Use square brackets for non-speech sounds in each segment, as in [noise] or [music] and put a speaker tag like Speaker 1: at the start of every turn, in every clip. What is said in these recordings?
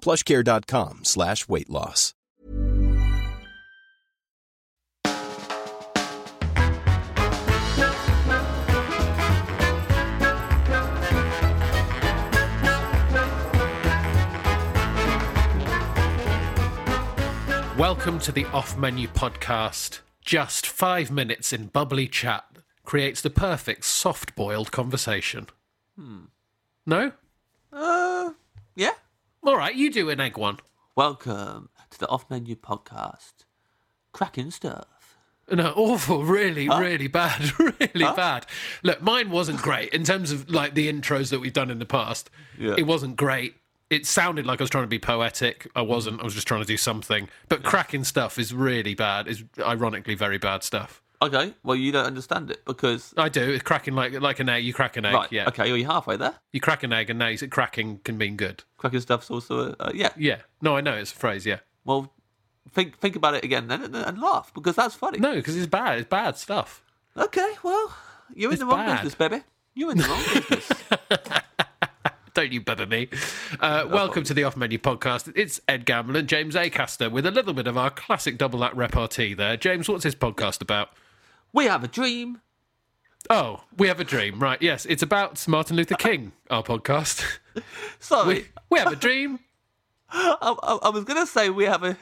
Speaker 1: plushcare.com slash weight loss.
Speaker 2: Welcome to the Off Menu podcast. Just five minutes in bubbly chat creates the perfect soft boiled conversation. Hmm. No?
Speaker 3: Uh, yeah.
Speaker 2: All right, you do an egg one.
Speaker 3: Welcome to the Off Menu Podcast. Cracking stuff.
Speaker 2: No, awful, really, really bad, [laughs] really bad. Look, mine wasn't great in terms of like the intros that we've done in the past.
Speaker 3: Yeah.
Speaker 2: It wasn't great. It sounded like I was trying to be poetic. I wasn't. I was just trying to do something. But cracking stuff is really bad. Is ironically very bad stuff.
Speaker 3: Okay, well, you don't understand it because.
Speaker 2: I do. It's cracking like like an egg. You crack an egg.
Speaker 3: Right,
Speaker 2: yeah.
Speaker 3: okay, you're halfway there.
Speaker 2: You crack an egg, and now you said cracking can mean good.
Speaker 3: Cracking stuff's also. Uh, yeah.
Speaker 2: Yeah. No, I know it's a phrase. Yeah.
Speaker 3: Well, think think about it again then and, and laugh because that's funny.
Speaker 2: No, because it's bad. It's bad stuff.
Speaker 3: Okay, well, you're
Speaker 2: It's
Speaker 3: in the wrong
Speaker 2: bad.
Speaker 3: business, baby. You're in the wrong business. [laughs]
Speaker 2: Don't you bother me. Uh, welcome to the Off Menu Podcast. It's Ed Gamble and James Acaster with a little bit of our classic double act repartee there. James, what's this podcast about?
Speaker 3: We have a dream.
Speaker 2: Oh, we have a dream, right? Yes, it's about Martin Luther King. Our podcast. [laughs]
Speaker 3: Sorry,
Speaker 2: We, we have a dream. [laughs]
Speaker 3: I, I, I was going to say we have a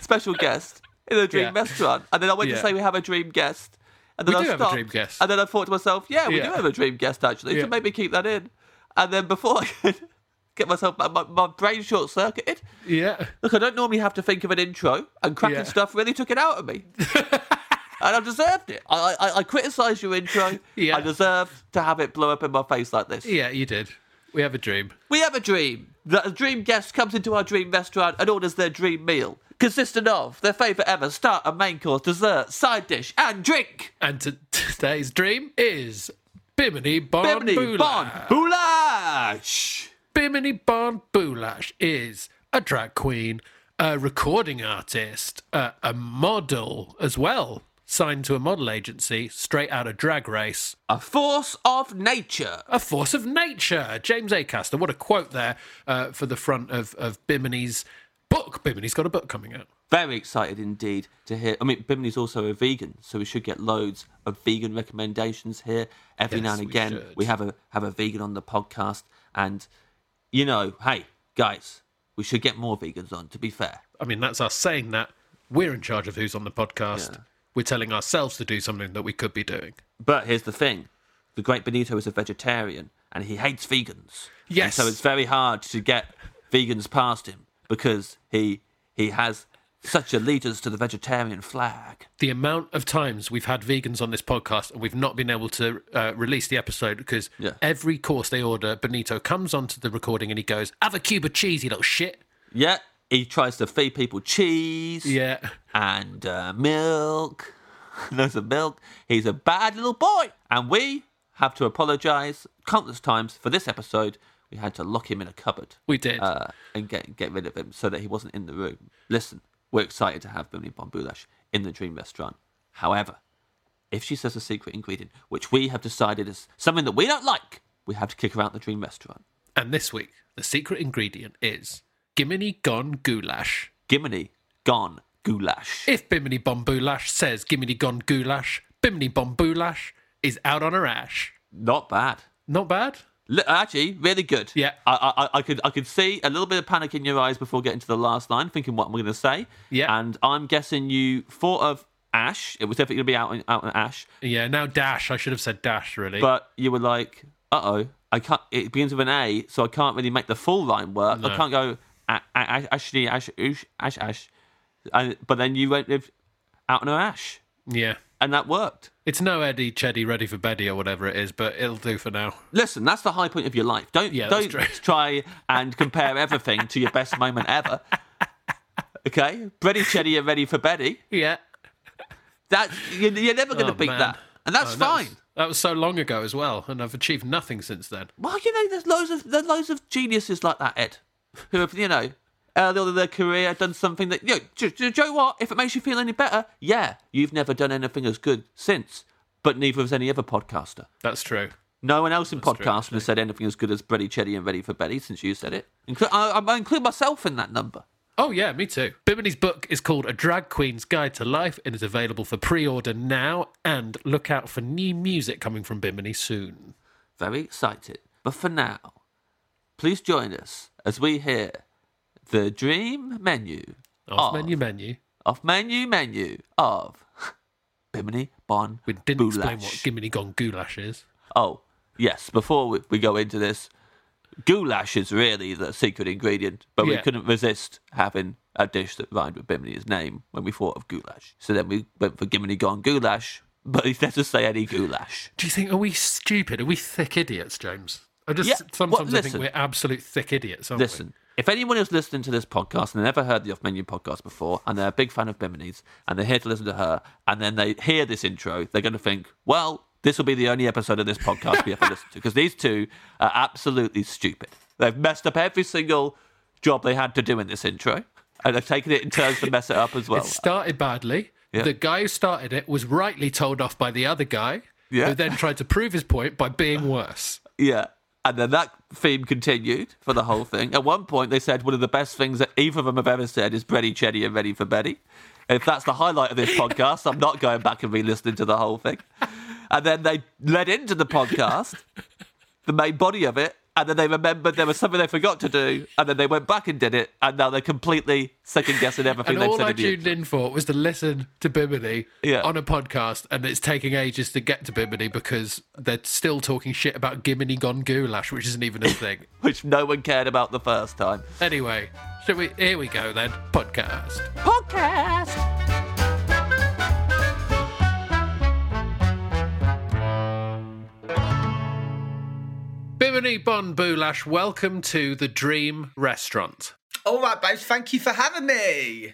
Speaker 3: special guest in a dream
Speaker 2: Yeah.
Speaker 3: restaurant, and then I went
Speaker 2: Yeah.
Speaker 3: to say we have a dream guest. And then
Speaker 2: We
Speaker 3: I
Speaker 2: do have a dream guest.
Speaker 3: And then I thought to myself, yeah, we
Speaker 2: Yeah.
Speaker 3: do have a dream guest actually, so maybe keep that in. And then before [laughs] I could get myself, my, my brain short circuited.
Speaker 2: Yeah.
Speaker 3: Look, I don't normally have to think of an intro, and cracking stuff really took it out of me. And I deserved it. I, I, I criticised your intro. [laughs]
Speaker 2: Yeah.
Speaker 3: I deserved to have it blow up in my face like this.
Speaker 2: Yeah, you did. We have a dream.
Speaker 3: We have a dream that a dream guest comes into our dream restaurant and orders their dream meal, consisting of their favourite ever starter, main course, dessert, side dish, and drink.
Speaker 2: And t- today's dream is Bimini Bon
Speaker 3: Bimini
Speaker 2: Boulash.
Speaker 3: Bon Boulash.
Speaker 2: Bimini Bon Boulash is a drag queen, a recording artist, uh, a model as well, signed to a model agency, straight out of Drag Race,
Speaker 3: A force of nature.
Speaker 2: a force of nature. James Acaster, what a quote there uh, for the front of, of Bimini's book. Bimini's got a book coming out.
Speaker 3: Very excited indeed to hear. I mean, Bimini's also a vegan, so we should get loads of vegan recommendations here. Every now and
Speaker 2: we
Speaker 3: again,
Speaker 2: should.
Speaker 3: we have a have a vegan on the podcast, and you know, hey guys, we should get more vegans on. To be fair,
Speaker 2: I mean, that's us saying that. We're in charge of who's on the podcast.
Speaker 3: Yeah.
Speaker 2: We're telling ourselves to do something that we could be doing.
Speaker 3: But here's the thing the great Benito is a vegetarian and he hates vegans. And
Speaker 2: Yes.
Speaker 3: so it's very hard to get vegans past him because he he has such allegiance to the vegetarian flag.
Speaker 2: the amount of times we've had vegans on this podcast and we've not been able to uh, release the episode because
Speaker 3: Yeah.
Speaker 2: every course they order, Benito comes onto the recording and he goes, "Have a cube of cheese, you little shit."
Speaker 3: Yeah, he tries to feed people cheese
Speaker 2: Yeah,
Speaker 3: and uh, milk. [laughs] Loads of milk. He's a bad little boy. And we have to apologise countless times for this episode. We had to lock him in a cupboard
Speaker 2: we did.
Speaker 3: uh, and get get rid of him so that he wasn't in the room. Listen, we're excited to have Bimini Bon Boulash in the Dream Restaurant. However, if she says a secret ingredient, which we have decided is something that we don't like, we have to kick her out the Dream Restaurant.
Speaker 2: And this week, the secret ingredient is Gimini Gone Goulash.
Speaker 3: Gimini, gone, goulash.
Speaker 2: If Bimini Bon Boulash says Gimini Gone Goulash, Bimini Bon Boulash is out on her ash.
Speaker 3: Not bad.
Speaker 2: Not bad.
Speaker 3: Li- Actually, really good.
Speaker 2: Yeah.
Speaker 3: I, I, I could, I could see a little bit of panic in your eyes before getting to the last line, thinking what am I going to say.
Speaker 2: Yeah.
Speaker 3: And I'm guessing you thought of Ash. It was definitely going to be out, on- out on Ash,
Speaker 2: Yeah, now Dash. I should have said Dash, really.
Speaker 3: but you were like, uh oh, I can't. It begins with an A, so I can't really make the full line work. I can't go a- a- a- Ashley, Ash, Oosh, Ash, Ash. And, but then you went with out on Ash,
Speaker 2: yeah.
Speaker 3: and that worked.
Speaker 2: It's no Eddie Cheddy ready for Betty or whatever it is, but it'll do for now.
Speaker 3: Listen, that's the high point of your life. Don't
Speaker 2: Yeah,
Speaker 3: don't [laughs] try and compare everything to your best moment ever. Okay, Bready Chetty are ready for Betty.
Speaker 2: Yeah.
Speaker 3: That you're, you're never going to
Speaker 2: Oh,
Speaker 3: beat
Speaker 2: man.
Speaker 3: that, and that's
Speaker 2: Oh, that
Speaker 3: fine.
Speaker 2: was- that was so long ago as well, and I've achieved nothing since then.
Speaker 3: Well, you know, there's loads of there's loads of geniuses like that, Ed, who have you know early on in their career done something that you know. Do, do, do you know what? If it makes you feel any better, yeah, you've never done anything as good since, but neither has any other podcaster.
Speaker 2: That's true.
Speaker 3: No one else in
Speaker 2: That's
Speaker 3: podcasting has said anything as good as Bready Chetty and Ready for Betty since you said it. Inclu- I, I include myself in that number.
Speaker 2: Oh, yeah, me too. Bimini's book is called A Drag Queen's Guide to Life and is available for pre order now. And look out for new music coming from Bimini soon.
Speaker 3: Very excited. But for now, please join us as we hear the dream menu
Speaker 2: Off
Speaker 3: of,
Speaker 2: menu menu.
Speaker 3: off menu menu of [laughs] Bimini Bon
Speaker 2: We didn't explain what Gimini Gone Goulash is.
Speaker 3: Oh, yes. Before we, we go into this, goulash is really the secret ingredient, but we couldn't resist having a dish that rhymed with Bimini's name when we thought of goulash. So then we went for Gimini Gone Goulash, [laughs] but he let us say any goulash.
Speaker 2: Do you think, are we stupid? Are we thick idiots, James? I just
Speaker 3: Yeah, well,
Speaker 2: sometimes I think we're absolute thick idiots, aren't we?
Speaker 3: Listen, if anyone is listening to this podcast and they've never heard the Off Menu podcast before, and they're a big fan of Bimini's, and they're here to listen to her, and then they hear this intro, they're going to think, well, this will be the only episode of this podcast we ever listen to, because these two are absolutely stupid. They've messed up every single job they had to do in this intro, and they've taken it in turns to mess it up as well.
Speaker 2: It started badly.
Speaker 3: Yeah.
Speaker 2: The guy who started it was rightly told off by the other guy,
Speaker 3: Yeah.
Speaker 2: who then tried to prove his point by being worse. [laughs]
Speaker 3: Yeah. And then that theme continued for the whole thing. At one point, they said one of the best things that either of them have ever said is Bready Chetty and Ready for Betty. If that's the highlight of this [laughs] podcast, I'm not going back and re listening to the whole thing. And then they led into the podcast, the main body of it, and then they remembered there was something they forgot to do, and then they went back and did it, and now they're completely second guessing everything
Speaker 2: And
Speaker 3: they've
Speaker 2: all
Speaker 3: said
Speaker 2: I
Speaker 3: in the
Speaker 2: tuned in for was to listen to Bimini
Speaker 3: Yeah.
Speaker 2: on a podcast, and it's taking ages to get to Bimini because they're still talking shit about Gimini Gone Goulash, which isn't even a [laughs] thing.
Speaker 3: which no one cared about the first time.
Speaker 2: anyway, should we? Here we go then. Podcast.
Speaker 3: Podcast!
Speaker 2: Bimini Bon Boulash, welcome to the Dream Restaurant.
Speaker 4: All right, babes. Thank you for having me.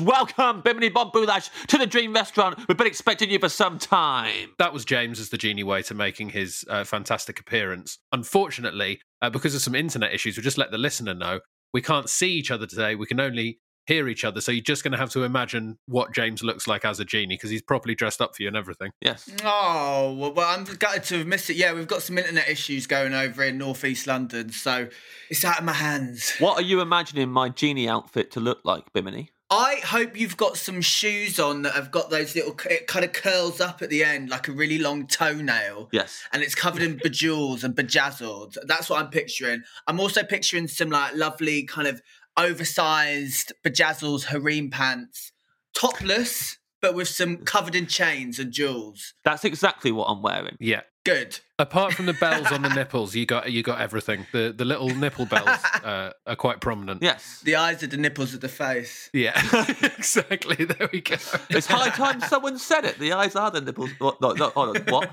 Speaker 3: Welcome, Bimini Bon Boulash, to the Dream Restaurant. We've been expecting you for some time.
Speaker 2: That was James as the genie waiter making his uh, fantastic appearance. Unfortunately, uh, because of some internet issues, we just let the listener know we can't see each other today. We can only hear each other. So you're just going to have to imagine what James looks like as a genie because he's properly dressed up for you and everything.
Speaker 3: Yes.
Speaker 4: Oh, well, well, I'm gutted to have missed it. Yeah, we've got some internet issues going over in northeast London, so it's out of my hands.
Speaker 3: What are you imagining my genie outfit to look like, Bimini?
Speaker 4: I hope you've got some shoes on that have got those little, it kind of curls up at the end like a really long toenail.
Speaker 3: Yes.
Speaker 4: And it's covered in bejewels and bejazzled. That's what I'm picturing. I'm also picturing some like lovely kind of oversized bejazzled harem pants, topless, but with some covered in chains and jewels.
Speaker 3: That's exactly what I'm wearing.
Speaker 2: Yeah.
Speaker 4: Good.
Speaker 2: Apart from the bells on the [laughs] nipples, you got you got everything. The the little nipple bells [laughs] uh, are quite prominent.
Speaker 3: Yes.
Speaker 4: The eyes are the nipples of the face.
Speaker 2: Yeah, [laughs] exactly. There we go.
Speaker 3: It's high time someone said it. The eyes are the nipples. What? No, no, hold on. What?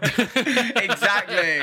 Speaker 4: exactly.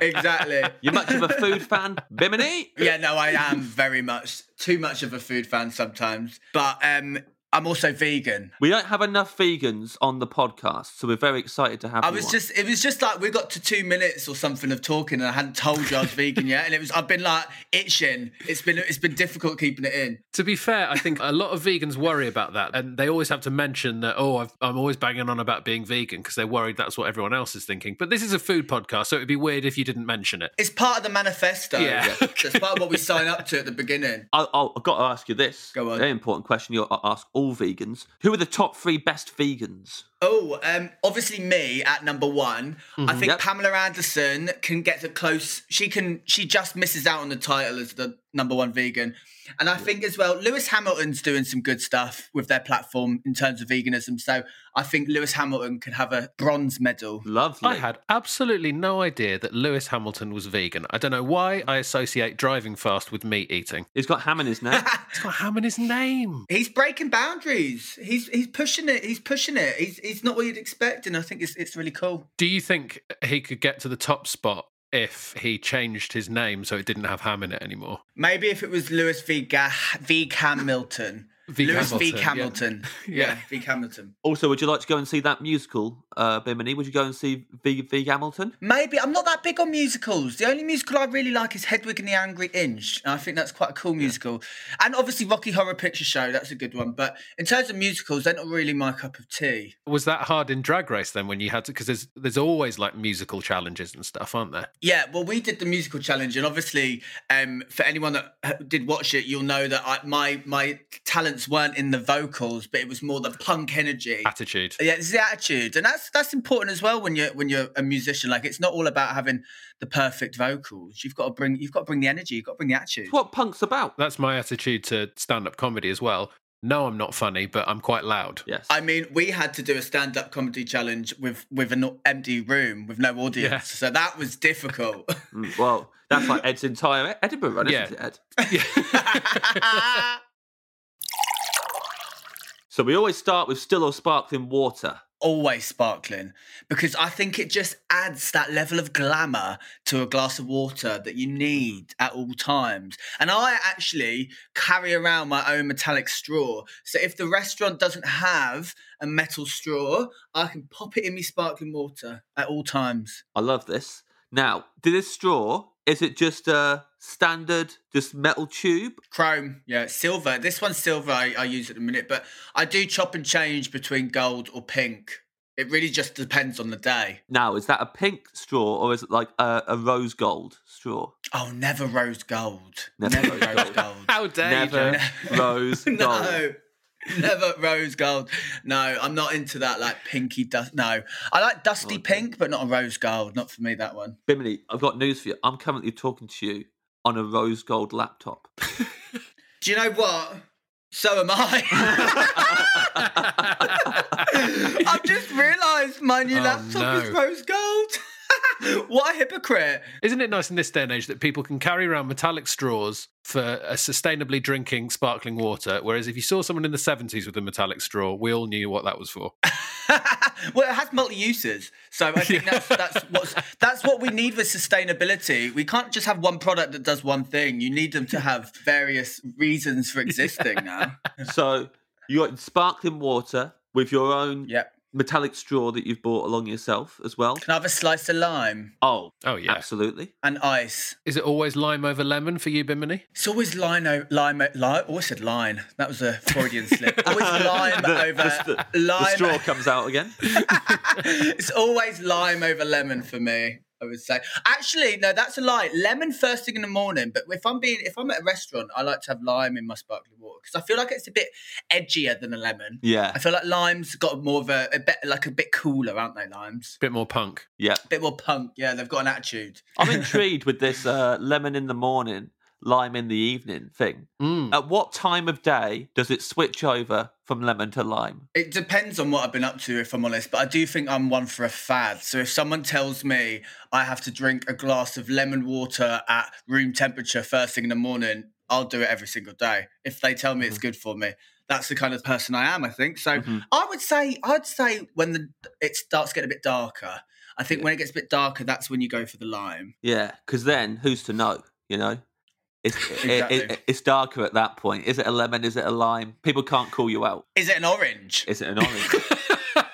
Speaker 4: exactly.
Speaker 3: You much of a food fan, Bimini?
Speaker 4: Yeah, no, I am very much too much of a food fan sometimes. But um I'm also vegan.
Speaker 3: We don't have enough vegans on the podcast, so we're very excited to have
Speaker 4: I
Speaker 3: you
Speaker 4: was
Speaker 3: on.
Speaker 4: just, it was just like we got to two minutes or something of talking, and I hadn't told you I was vegan yet, and it was, I've been like itching. It's been, it's been difficult keeping it in.
Speaker 2: To be fair, I think a lot of vegans worry about that, and they always have to mention that. Oh, I've, I'm always banging on about being vegan because they're worried that's what everyone else is thinking. But this is a food podcast, so it'd be weird if you didn't mention it.
Speaker 4: It's part of the manifesto.
Speaker 2: Yeah.
Speaker 4: it's part of what we sign up to at the beginning.
Speaker 3: I, I, I've got to ask you this.
Speaker 4: Go on.
Speaker 3: Very important question. You ask all vegans. Who are the top three best vegans?
Speaker 4: Oh, um, obviously me at number one. I think
Speaker 3: Yep.
Speaker 4: Pamela Anderson can get to close. She can. She just misses out on the title as the number one vegan. And I think as well, Lewis Hamilton's doing some good stuff with their platform in terms of veganism. So I think Lewis Hamilton could have a bronze medal.
Speaker 3: Lovely.
Speaker 2: I had absolutely no idea that Lewis Hamilton was vegan. I don't know why I associate driving fast with meat eating.
Speaker 3: He's got ham in his name. [laughs]
Speaker 2: It's got ham in his name.
Speaker 4: He's breaking boundaries. He's he's pushing it. He's pushing it. He's he's not what you'd expect, and I think it's it's really cool.
Speaker 2: Do you think he could get to the top spot if he changed his name so it didn't have ham in it anymore?
Speaker 4: Maybe if it was Lewis v. V. Hamilton.
Speaker 2: V.
Speaker 4: Lewis v.
Speaker 2: Hamilton, yeah.
Speaker 4: Hamilton. [laughs]
Speaker 2: Yeah.
Speaker 4: Yeah, v. Hamilton.
Speaker 3: also, would you like to go and see that musical, uh, Bimini? Would you go and see V. V. Hamilton?
Speaker 4: Maybe I'm not that big on musicals. The only musical I really like is Hedwig and the Angry Inch. And I think that's quite a cool musical. And obviously Rocky Horror Picture Show, that's a good one. But in terms of musicals, they're not really my cup of tea.
Speaker 2: Was that hard in Drag Race then when you had to? Because there's there's always like musical challenges and stuff, aren't there?
Speaker 4: Yeah, well, we did the musical challenge, and obviously, um, for anyone that uh, did watch it, you'll know that I, my my talents weren't in the vocals, but it was more the punk energy.
Speaker 2: Attitude.
Speaker 4: Yeah, it's the attitude, and that's that's important as well when you're when you're a musician. Like, it's not all about having the perfect vocals. You've got to bring you've got to bring the energy. You've got to bring the attitude.
Speaker 3: It's what punk's about.
Speaker 2: That's my attitude to stand up comedy as well. No, I'm not funny, but I'm quite loud.
Speaker 3: Yes.
Speaker 4: I mean, we had to do a stand-up comedy challenge with with an empty room with no audience,
Speaker 2: Yeah.
Speaker 4: so that was difficult. [laughs]
Speaker 3: Mm, well, that's like Ed's entire Edinburgh run,
Speaker 2: Yeah.
Speaker 3: isn't it, Ed? [laughs] [laughs] So we always start with still or sparkling water.
Speaker 4: always sparkling because I think it just adds that level of glamour to a glass of water that you need at all times. And I actually carry around my own metallic straw. So if the restaurant doesn't have a metal straw, I can pop it in my sparkling water at all times.
Speaker 3: I love this. Now, did this straw, is it just a standard, just metal tube?
Speaker 4: Chrome, yeah, silver. This one's silver I, I use at the minute, but I do chop and change between gold or pink. It really just depends on the day.
Speaker 3: Now, is that a pink straw or is it like a, a rose gold straw?
Speaker 4: Oh, never rose gold.
Speaker 3: Never
Speaker 4: Never,
Speaker 3: rose
Speaker 4: rose gold. [laughs]
Speaker 2: How dare
Speaker 3: Never
Speaker 2: you? [laughs]
Speaker 3: rose gold.
Speaker 4: no, [laughs] never rose gold. No, I'm not into that like pinky dust. No, I like dusty oh, pink, but not a rose gold. Not for me, that one.
Speaker 3: Bimini, I've got news for you. I'm currently talking to you on a rose gold laptop. [laughs]
Speaker 4: Do you know what? So am I. [laughs] I've just realised my new
Speaker 2: Oh,
Speaker 4: laptop is rose gold. [laughs] what a hypocrite.
Speaker 2: Isn't it nice in this day and age that people can carry around metallic straws for a sustainably drinking sparkling water? Whereas if you saw someone in the 70s with a metallic straw, we all knew what that was for. [laughs]
Speaker 4: well, it has multi uses, so I think [laughs] that's that's what's that's what we need with sustainability. We can't just have one product that does one thing. You need them to have various reasons for existing now.
Speaker 3: so you got sparkling water with your own
Speaker 4: Yep.
Speaker 3: Metallic straw that you've bought along yourself as well.
Speaker 4: Can I have a slice of lime
Speaker 3: Oh,
Speaker 2: Oh, yeah.
Speaker 3: absolutely.
Speaker 4: and ice?
Speaker 2: Is it always lime over lemon for you, Bimini?
Speaker 4: It's always lime, o- lime, o- lime. Oh, I said line. That was a Freudian slip. [laughs] Always lime
Speaker 3: The-
Speaker 4: over
Speaker 3: the, the
Speaker 4: lime.
Speaker 3: straw comes out again. [laughs] [laughs]
Speaker 4: it's always lime over lemon for me. I would say. Actually, no, that's a lie. Lemon first thing in the morning. But if I'm being, if I'm at a restaurant, I like to have lime in my sparkling water because I feel like it's a bit edgier than a lemon.
Speaker 3: Yeah,
Speaker 4: I feel like limes got more of a, a bit like a bit cooler, aren't they? Limes,
Speaker 2: Bit more punk.
Speaker 3: yeah.
Speaker 4: a bit more punk. Yeah, they've got an attitude.
Speaker 3: I'm intrigued with this uh, lemon in the morning, lime in the evening thing.
Speaker 2: Mm.
Speaker 3: At what time of day does it switch over from lemon to lime?
Speaker 4: It depends on what I've been up to, if I'm honest. But I do think I'm one for a fad. So if someone tells me I have to drink a glass of lemon water at room temperature first thing in the morning, I'll do it every single day. If they tell me it's good for me, that's the kind of person I am. I think. So
Speaker 3: Mhm.
Speaker 4: I would say, I'd say when the it starts getting a bit darker. I think when it gets a bit darker, that's when you go for the lime.
Speaker 3: Yeah, because then who's to know? You know, It's
Speaker 4: Exactly. [laughs]
Speaker 3: it, it, it's darker at that point. Is it a lemon? Is it a lime? People can't call you out.
Speaker 4: Is it an orange?
Speaker 3: Is it an orange? [laughs]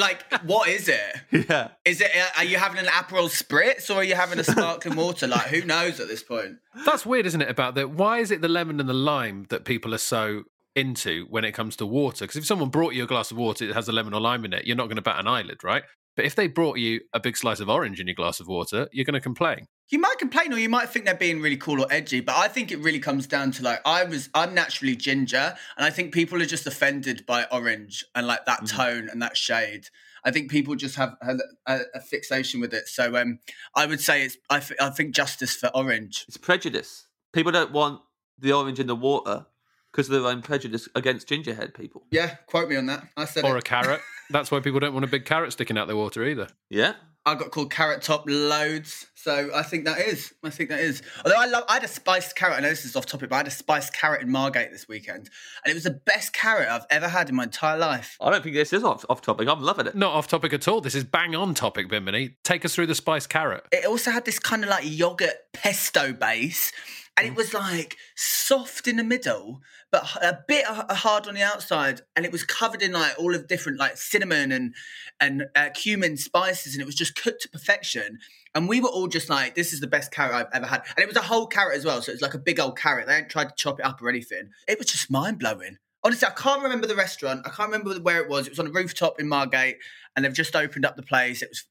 Speaker 4: like, what is it? [laughs]
Speaker 3: yeah.
Speaker 4: Is it? uh, Are you having an Aperol spritz or are you having a sparkling water? Like, who knows at this point?
Speaker 2: That's weird, isn't it? About that. why is it the lemon and the lime that people are so into when it comes to water? Because if someone brought you a glass of water that has a lemon or lime in it, you're not going to bat an eyelid, right? But if they brought you a big slice of orange in your glass of water, you're going to complain.
Speaker 4: You might complain or you might think they're being really cool or edgy, but I think it really comes down to like I was I'm naturally ginger and I think people are just offended by orange and like that tone and that shade. I think people just have, have a, a fixation with it. So um I would say it's I, th- I think justice for orange.
Speaker 3: It's prejudice. People don't want the orange in the water because of their own prejudice against gingerhead people.
Speaker 4: Yeah, quote me on that. I said
Speaker 2: Or
Speaker 4: it.
Speaker 2: a carrot. [laughs] That's why people don't want a big carrot sticking out their water either.
Speaker 3: Yeah.
Speaker 4: I got called carrot top loads, so I think that is. I think that is. Although I love, I had a spiced carrot. I know this is off topic, but I had a spiced carrot in Margate this weekend, and it was the best carrot I've ever had in my entire life.
Speaker 3: I don't think this is off, off topic. I'm loving it.
Speaker 2: Not off topic at all. This is bang on topic, Bimini. Take us through the spiced carrot.
Speaker 4: It also had this kind of like yogurt pesto base, and it mm. was like soft in the middle, but a bit hard on the outside, and it was covered in like all of different like cinnamon and and uh, cumin spices, and it was just cooked to perfection. And we were all just like, "This is the best carrot I've ever had," and it was a whole carrot as well, so it was like a big old carrot. They hadn't tried to chop it up or anything. It was just mind blowing. Honestly, I can't remember the restaurant. I can't remember where it was. It was on a rooftop in Margate, and they've just opened up the place. It was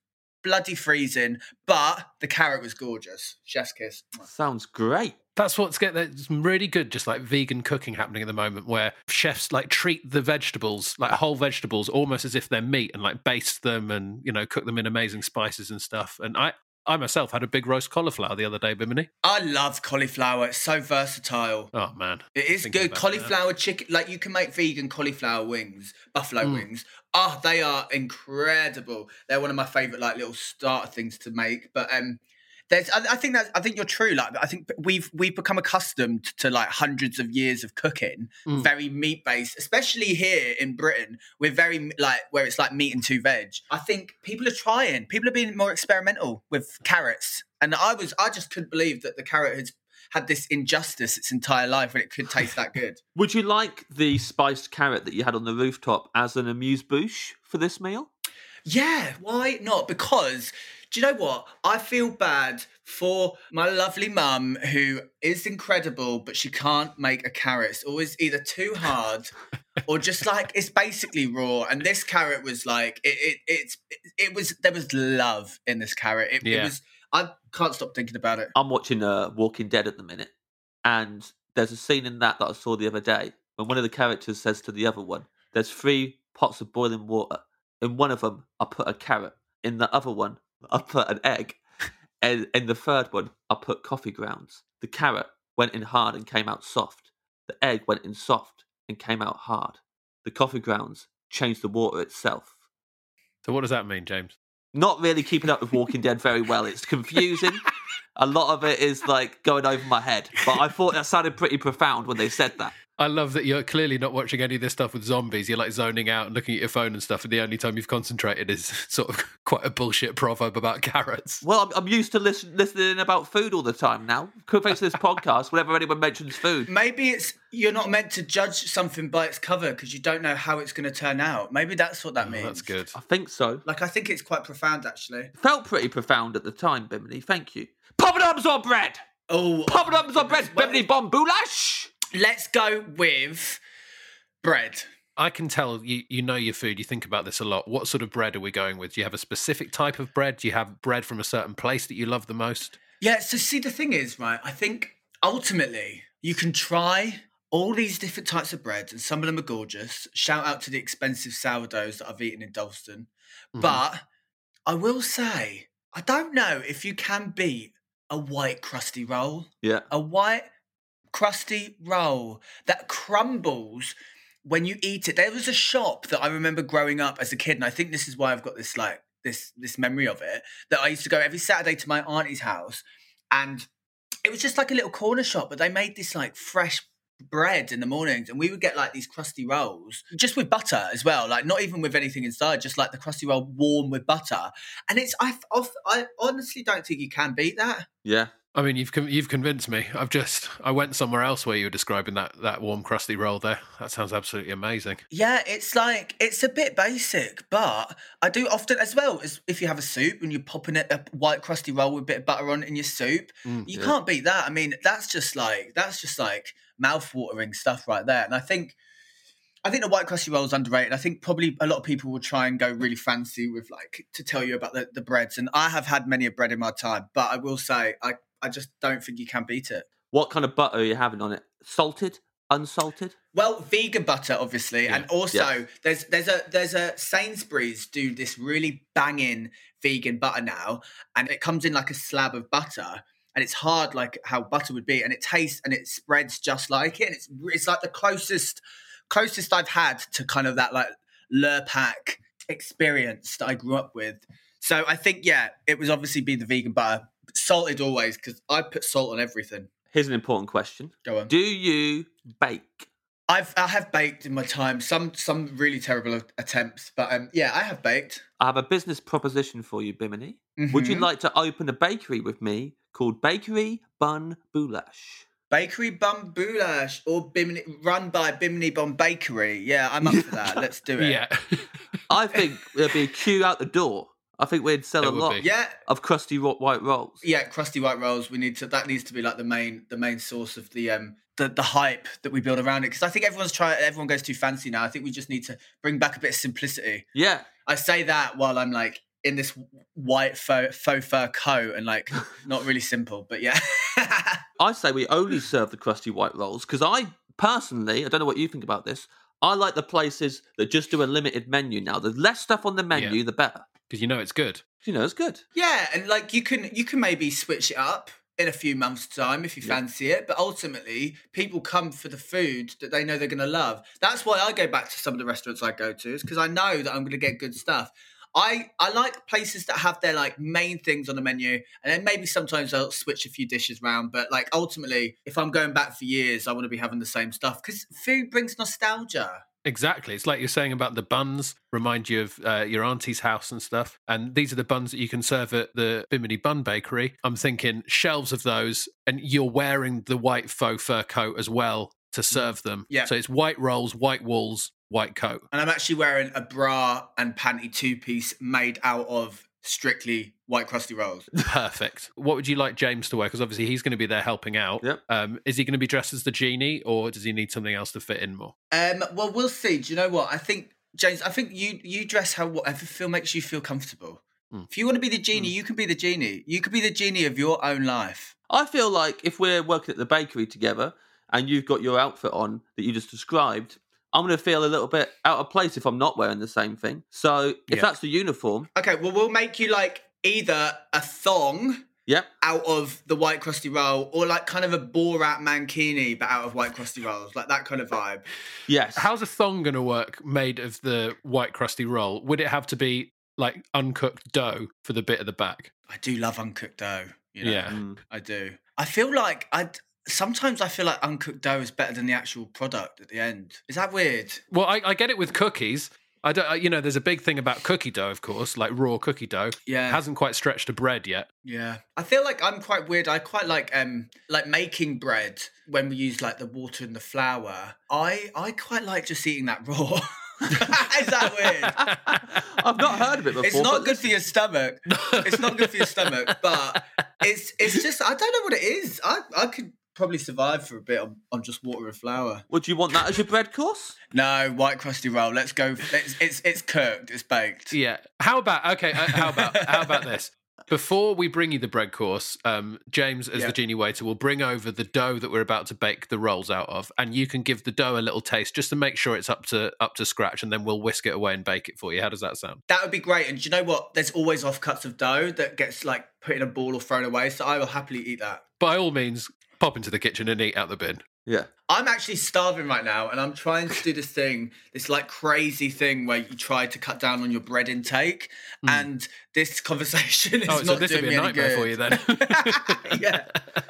Speaker 4: bloody freezing, but the carrot was gorgeous. Chef's kiss.
Speaker 3: Sounds great.
Speaker 2: That's what's get that's really good, just like vegan cooking happening at the moment, where chefs like treat the vegetables, like whole vegetables, almost as if they're meat, and like baste them and you know cook them in amazing spices and stuff. And I, I myself had a big roast cauliflower the other day, Bimini.
Speaker 4: I love cauliflower. It's so versatile.
Speaker 2: Oh man,
Speaker 4: It is
Speaker 2: Thinking
Speaker 4: good. Cauliflower chicken, like you can make vegan cauliflower wings, buffalo
Speaker 2: Mm.
Speaker 4: wings. Oh, they are incredible. They're one of my favorite like little starter things to make. But um, there's, I, I think that I think you're true. Like I think we've we've become accustomed to like hundreds of years of cooking,
Speaker 2: Mm.
Speaker 4: very meat based, especially here in Britain. We're very like where it's like meat and two veg. I think people are trying. People are being more experimental with carrots, and I was I just couldn't believe that the carrot had had this injustice its entire life and it could taste that good. [laughs]
Speaker 3: Would you like the spiced carrot that you had on the rooftop as an amuse bouche for this meal?
Speaker 4: Yeah, why not? Because do you know what? I feel bad for my lovely mum who is incredible, but she can't make a carrot. It's always either too hard [laughs] or just like it's basically raw. And this carrot was like it. it it's it, it was there was love in this carrot. It, it was. I can't stop thinking about it.
Speaker 3: I'm watching uh, Walking Dead at the minute, and there's a scene in that that I saw the other day when one of the characters says to the other one, "There's three pots of boiling water. In one of them, I put a carrot. In the other one, I put an egg, and in the third one, I put coffee grounds. The carrot went in hard and came out soft. The egg went in soft and came out hard. The coffee grounds changed the water itself."
Speaker 2: so what does that mean, James?
Speaker 3: not really keeping up with Walking Dead very well. It's confusing. A lot of it is like going over my head. But I thought that sounded pretty profound when they said that.
Speaker 2: I love that you're clearly not watching any of this stuff with zombies. You're like zoning out and looking at your phone and stuff, and the only time you've concentrated is [laughs] sort of quite a bullshit proverb about carrots.
Speaker 3: Well, I'm, I'm used to listen, listening about food all the time now. Thanks to this podcast, whenever anyone mentions food.
Speaker 4: Maybe it's you're not meant to judge something by its cover because you don't know how it's going to turn out. Maybe that's what that
Speaker 2: Oh,
Speaker 4: means.
Speaker 2: that's good.
Speaker 3: I think so.
Speaker 4: Like I think it's quite profound actually.
Speaker 3: Felt pretty profound at the time, Bimini. Thank you. Poppadoms or bread?
Speaker 4: Oh,
Speaker 3: Poppadoms or oh, bread?
Speaker 4: Well,
Speaker 3: Bimini Bon Boulash?
Speaker 4: Let's go with bread.
Speaker 2: I can tell you, you know your food. You think about this a lot. What sort of bread are we going with? Do you have a specific type of bread? Do you have bread from a certain place that you love the most?
Speaker 4: Yeah. So see, the thing is, right? I think ultimately you can try all these different types of bread, and some of them are gorgeous. Shout out to the expensive sourdoughs that I've eaten in Dalston.
Speaker 2: Mhm.
Speaker 4: But I will say, I don't know if you can beat a white crusty roll.
Speaker 3: Yeah.
Speaker 4: a white crusty roll that crumbles when you eat it. There was a shop that I remember growing up as a kid, and I think this is why I've got this like this this memory of it. That I used to go every Saturday to my auntie's house, and it was just like a little corner shop, but they made this like fresh bread in the mornings and we would get like these crusty rolls just with butter as well like not even with anything inside just like the crusty roll warm with butter and it's i i, honestly don't think you can beat that
Speaker 3: Yeah.
Speaker 2: I mean, you've you've convinced me. I've just I went somewhere else where you were describing that that warm crusty roll there. That sounds absolutely amazing.
Speaker 4: Yeah, it's like it's a bit basic, but I do often as well as if you have a soup and you're popping it a white crusty roll with a bit of butter on it in your soup,
Speaker 2: Mm,
Speaker 4: you
Speaker 3: yeah.
Speaker 4: can't beat that. I mean, that's just like that's just like mouth-watering stuff right there. And I think I think the white crusty roll is underrated. I think probably a lot of people will try and go really fancy with like to tell you about the, the breads. And I have had many a bread in my time, but I will say I, I just don't think you can beat it.
Speaker 3: What kind of butter are you having on it? Salted? Unsalted?
Speaker 4: Well, vegan butter, obviously, and also
Speaker 3: Yeah.
Speaker 4: there's there's a there's a Sainsbury's do this really banging vegan butter now, and it comes in like a slab of butter, and it's hard like how butter would be, and it tastes and it spreads just like it. And it's it's like the closest closest I've had to kind of that like Lurpak experience that I grew up with. So I think yeah, it was obviously be the vegan butter, salted always because I put salt on everything.
Speaker 3: Here's an important question.
Speaker 4: Go on.
Speaker 3: Do you bake?
Speaker 4: I've I have baked in my time. Some some really terrible attempts, but um, yeah, I have baked.
Speaker 3: I have a business proposition for you, Bimini. Would you
Speaker 4: Mhm.
Speaker 3: like to open a bakery with me called Bakery Bun Boulash?
Speaker 4: Bakery Bun Boulash or Bimini, run by Bimini Bun Bakery. Yeah, I'm up for that. [laughs] Let's do it.
Speaker 2: Yeah.
Speaker 3: I think there'll be a queue out the door. I think we'd sell
Speaker 2: There
Speaker 3: a lot
Speaker 2: be.
Speaker 4: yeah,
Speaker 3: of crusty ro- white rolls.
Speaker 4: yeah. Crusty white rolls. We need to. That needs to be like the main the main source of the um the, the hype that we build around it. Because I think everyone's trying. Everyone goes too fancy now. I think we just need to bring back a bit of simplicity.
Speaker 3: Yeah.
Speaker 4: I say that while I'm like in this white faux, faux fur coat and like [laughs] not really simple, but yeah. [laughs]
Speaker 3: I say we only serve the crusty white rolls because I personally, I don't know what you think about this. I like the places that just do a limited menu now. The less stuff on the menu, the better.
Speaker 2: Because you know it's good.
Speaker 3: You know, it's good.
Speaker 4: Yeah, and like you can you can maybe switch it up in a few months' time if you
Speaker 3: Yeah.
Speaker 4: fancy it. But ultimately, people come for the food that they know they're going to love. That's why I go back to some of the restaurants I go to, is because I know that I'm going to get good stuff. I, I like places that have their like main things on the menu, and then maybe sometimes I'll switch a few dishes around. But like ultimately, if I'm going back for years, I want to be having the same stuff because food brings nostalgia.
Speaker 2: Exactly. It's like you're saying about the buns, remind you of uh, your auntie's house and stuff. And these are the buns that you can serve at the Bimini Bun Bakery. I'm thinking shelves of those, and you're wearing the white faux fur coat as well to serve them.
Speaker 4: Yeah.
Speaker 2: So it's white rolls, white walls, white coat.
Speaker 4: And I'm actually wearing a bra and panty two piece made out of strictly white crusty rolls. [laughs]
Speaker 2: Perfect. What would you like James to wear? Because obviously he's going to be there helping out.
Speaker 3: Yep.
Speaker 2: Um, is he going to be dressed as the genie, or does he need something else to fit in more?
Speaker 4: Um, well, we'll see. Do you know what? I think, James, I think you you dress how whatever feel makes you feel comfortable.
Speaker 2: Mm.
Speaker 4: If you want to be the genie, you can be the genie. You could be the genie of your own life.
Speaker 3: I feel like if we're working at the bakery together and you've got your outfit on that you just described, I'm going to feel a little bit out of place if I'm not wearing the same thing. So if
Speaker 2: Yeah.
Speaker 3: that's the uniform,
Speaker 4: Okay, well, we'll make you like either a thong
Speaker 3: yep.
Speaker 4: out of the white crusty roll or like kind of a Borat mankini but out of white crusty rolls, like that kind of vibe.
Speaker 3: Yes.
Speaker 2: How's a thong going to work made of the white crusty roll? Would it have to be like uncooked dough for the bit at the back?
Speaker 4: I do love uncooked dough. You know?
Speaker 2: Yeah.
Speaker 3: Mm.
Speaker 4: I do. I feel like I sometimes I feel like uncooked dough is better than the actual product at the end. Is that weird?
Speaker 2: Well, I, I get it with cookies. I don't, I- you know, there's a big thing about cookie dough, of course, like raw cookie dough.
Speaker 4: Yeah.
Speaker 2: hasn't quite stretched to bread yet.
Speaker 4: Yeah. I feel like I'm quite weird. I quite like um like making bread when we use like the water and the flour. I I quite like just eating that raw. [laughs] is that weird?
Speaker 3: I've not heard of it before.
Speaker 4: It's not
Speaker 3: but
Speaker 4: good for your stomach. [laughs] It's not good for your stomach, but it's it's just I don't know what it is. I I could probably survive for a bit on, on just water and flour.
Speaker 3: Would you want that as your bread course? [laughs]
Speaker 4: No, white crusty roll. Let's go. It's it's, it's cooked. It's baked.
Speaker 2: Yeah. How about okay? Uh, how about how about this? Before we bring you the bread course, um, James, as
Speaker 4: Yeah.
Speaker 2: the genie waiter, will bring over the dough that we're about to bake the rolls out of, and you can give the dough a little taste just to make sure it's up to up to scratch, and then we'll whisk it away and bake it for you. How does that sound?
Speaker 4: That would be great. And do you know what? There's always offcuts of dough that gets like put in a ball or thrown away. So I will happily eat that.
Speaker 2: By all means, pop into the kitchen and eat out the bin.
Speaker 3: Yeah.
Speaker 4: I'm actually starving right now, and I'm trying to do this thing, this like crazy thing where you try to cut down on your bread intake, and this [laughs] conversation is.
Speaker 2: Oh, so
Speaker 4: not
Speaker 2: this would
Speaker 4: doing
Speaker 2: be a
Speaker 4: me any
Speaker 2: nightmare
Speaker 4: good.
Speaker 2: for you then. [laughs]
Speaker 4: yeah,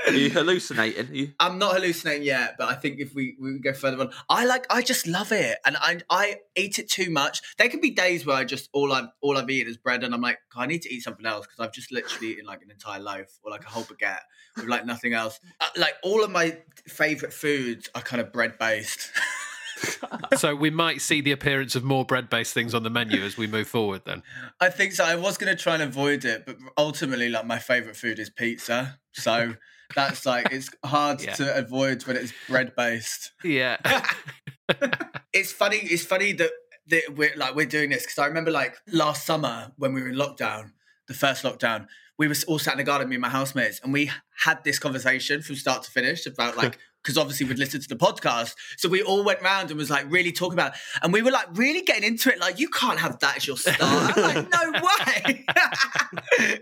Speaker 3: Are you hallucinating? Are you...
Speaker 4: I'm not hallucinating yet, but I think if we, we go further on, I like I just love it, and I I eat it too much. There can be days where I just all I've all I've eaten is bread, and I'm like, I need to eat something else because I've just literally eaten like an entire loaf or like a whole baguette with like nothing else. Uh, like all of my favorite foods are kind of bread based. [laughs]
Speaker 2: so we might see the appearance of more bread-based things on the menu as we move forward. Then.
Speaker 4: I think so. I was going to try and avoid it, but ultimately, like my favorite food is pizza. So that's like it's hard
Speaker 2: Yeah.
Speaker 4: to avoid when it's bread based.
Speaker 2: Yeah. [laughs] [laughs]
Speaker 4: it's funny. It's funny that that we're like we're doing this because I remember like last summer when we were in lockdown, the first lockdown, we were all sat in the garden, me and my housemates, and we had this conversation from start to finish about [laughs] like. Because obviously we'd listened to the podcast, so we all went round and was like really talking about, it. and we were like really getting into it. Like you can't have that as your start. I'm like, [laughs] no way.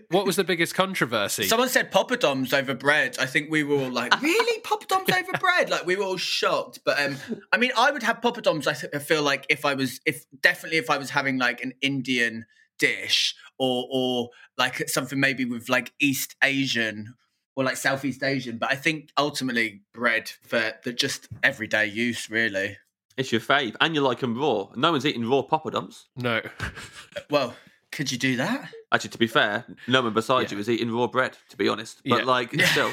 Speaker 4: [laughs]
Speaker 2: what was the biggest controversy?
Speaker 4: Someone said poppadoms over bread. I think we were all like, really? Poppadoms over bread? Like we were all shocked. But um, I mean, I would have poppadoms. I, th- I feel like if I was, if definitely if I was having like an Indian dish or or like something maybe with like East Asian or like Southeast Asian. But I think ultimately bread for the just everyday use, really.
Speaker 3: It's your fave, and you like them raw. No one's eating raw poppadoms.
Speaker 2: no. [laughs]
Speaker 4: Well, could you do that?
Speaker 3: Actually, to be fair, no one beside
Speaker 2: Yeah.
Speaker 3: you is eating raw bread. To be honest, but
Speaker 2: Yeah.
Speaker 3: like [laughs] still,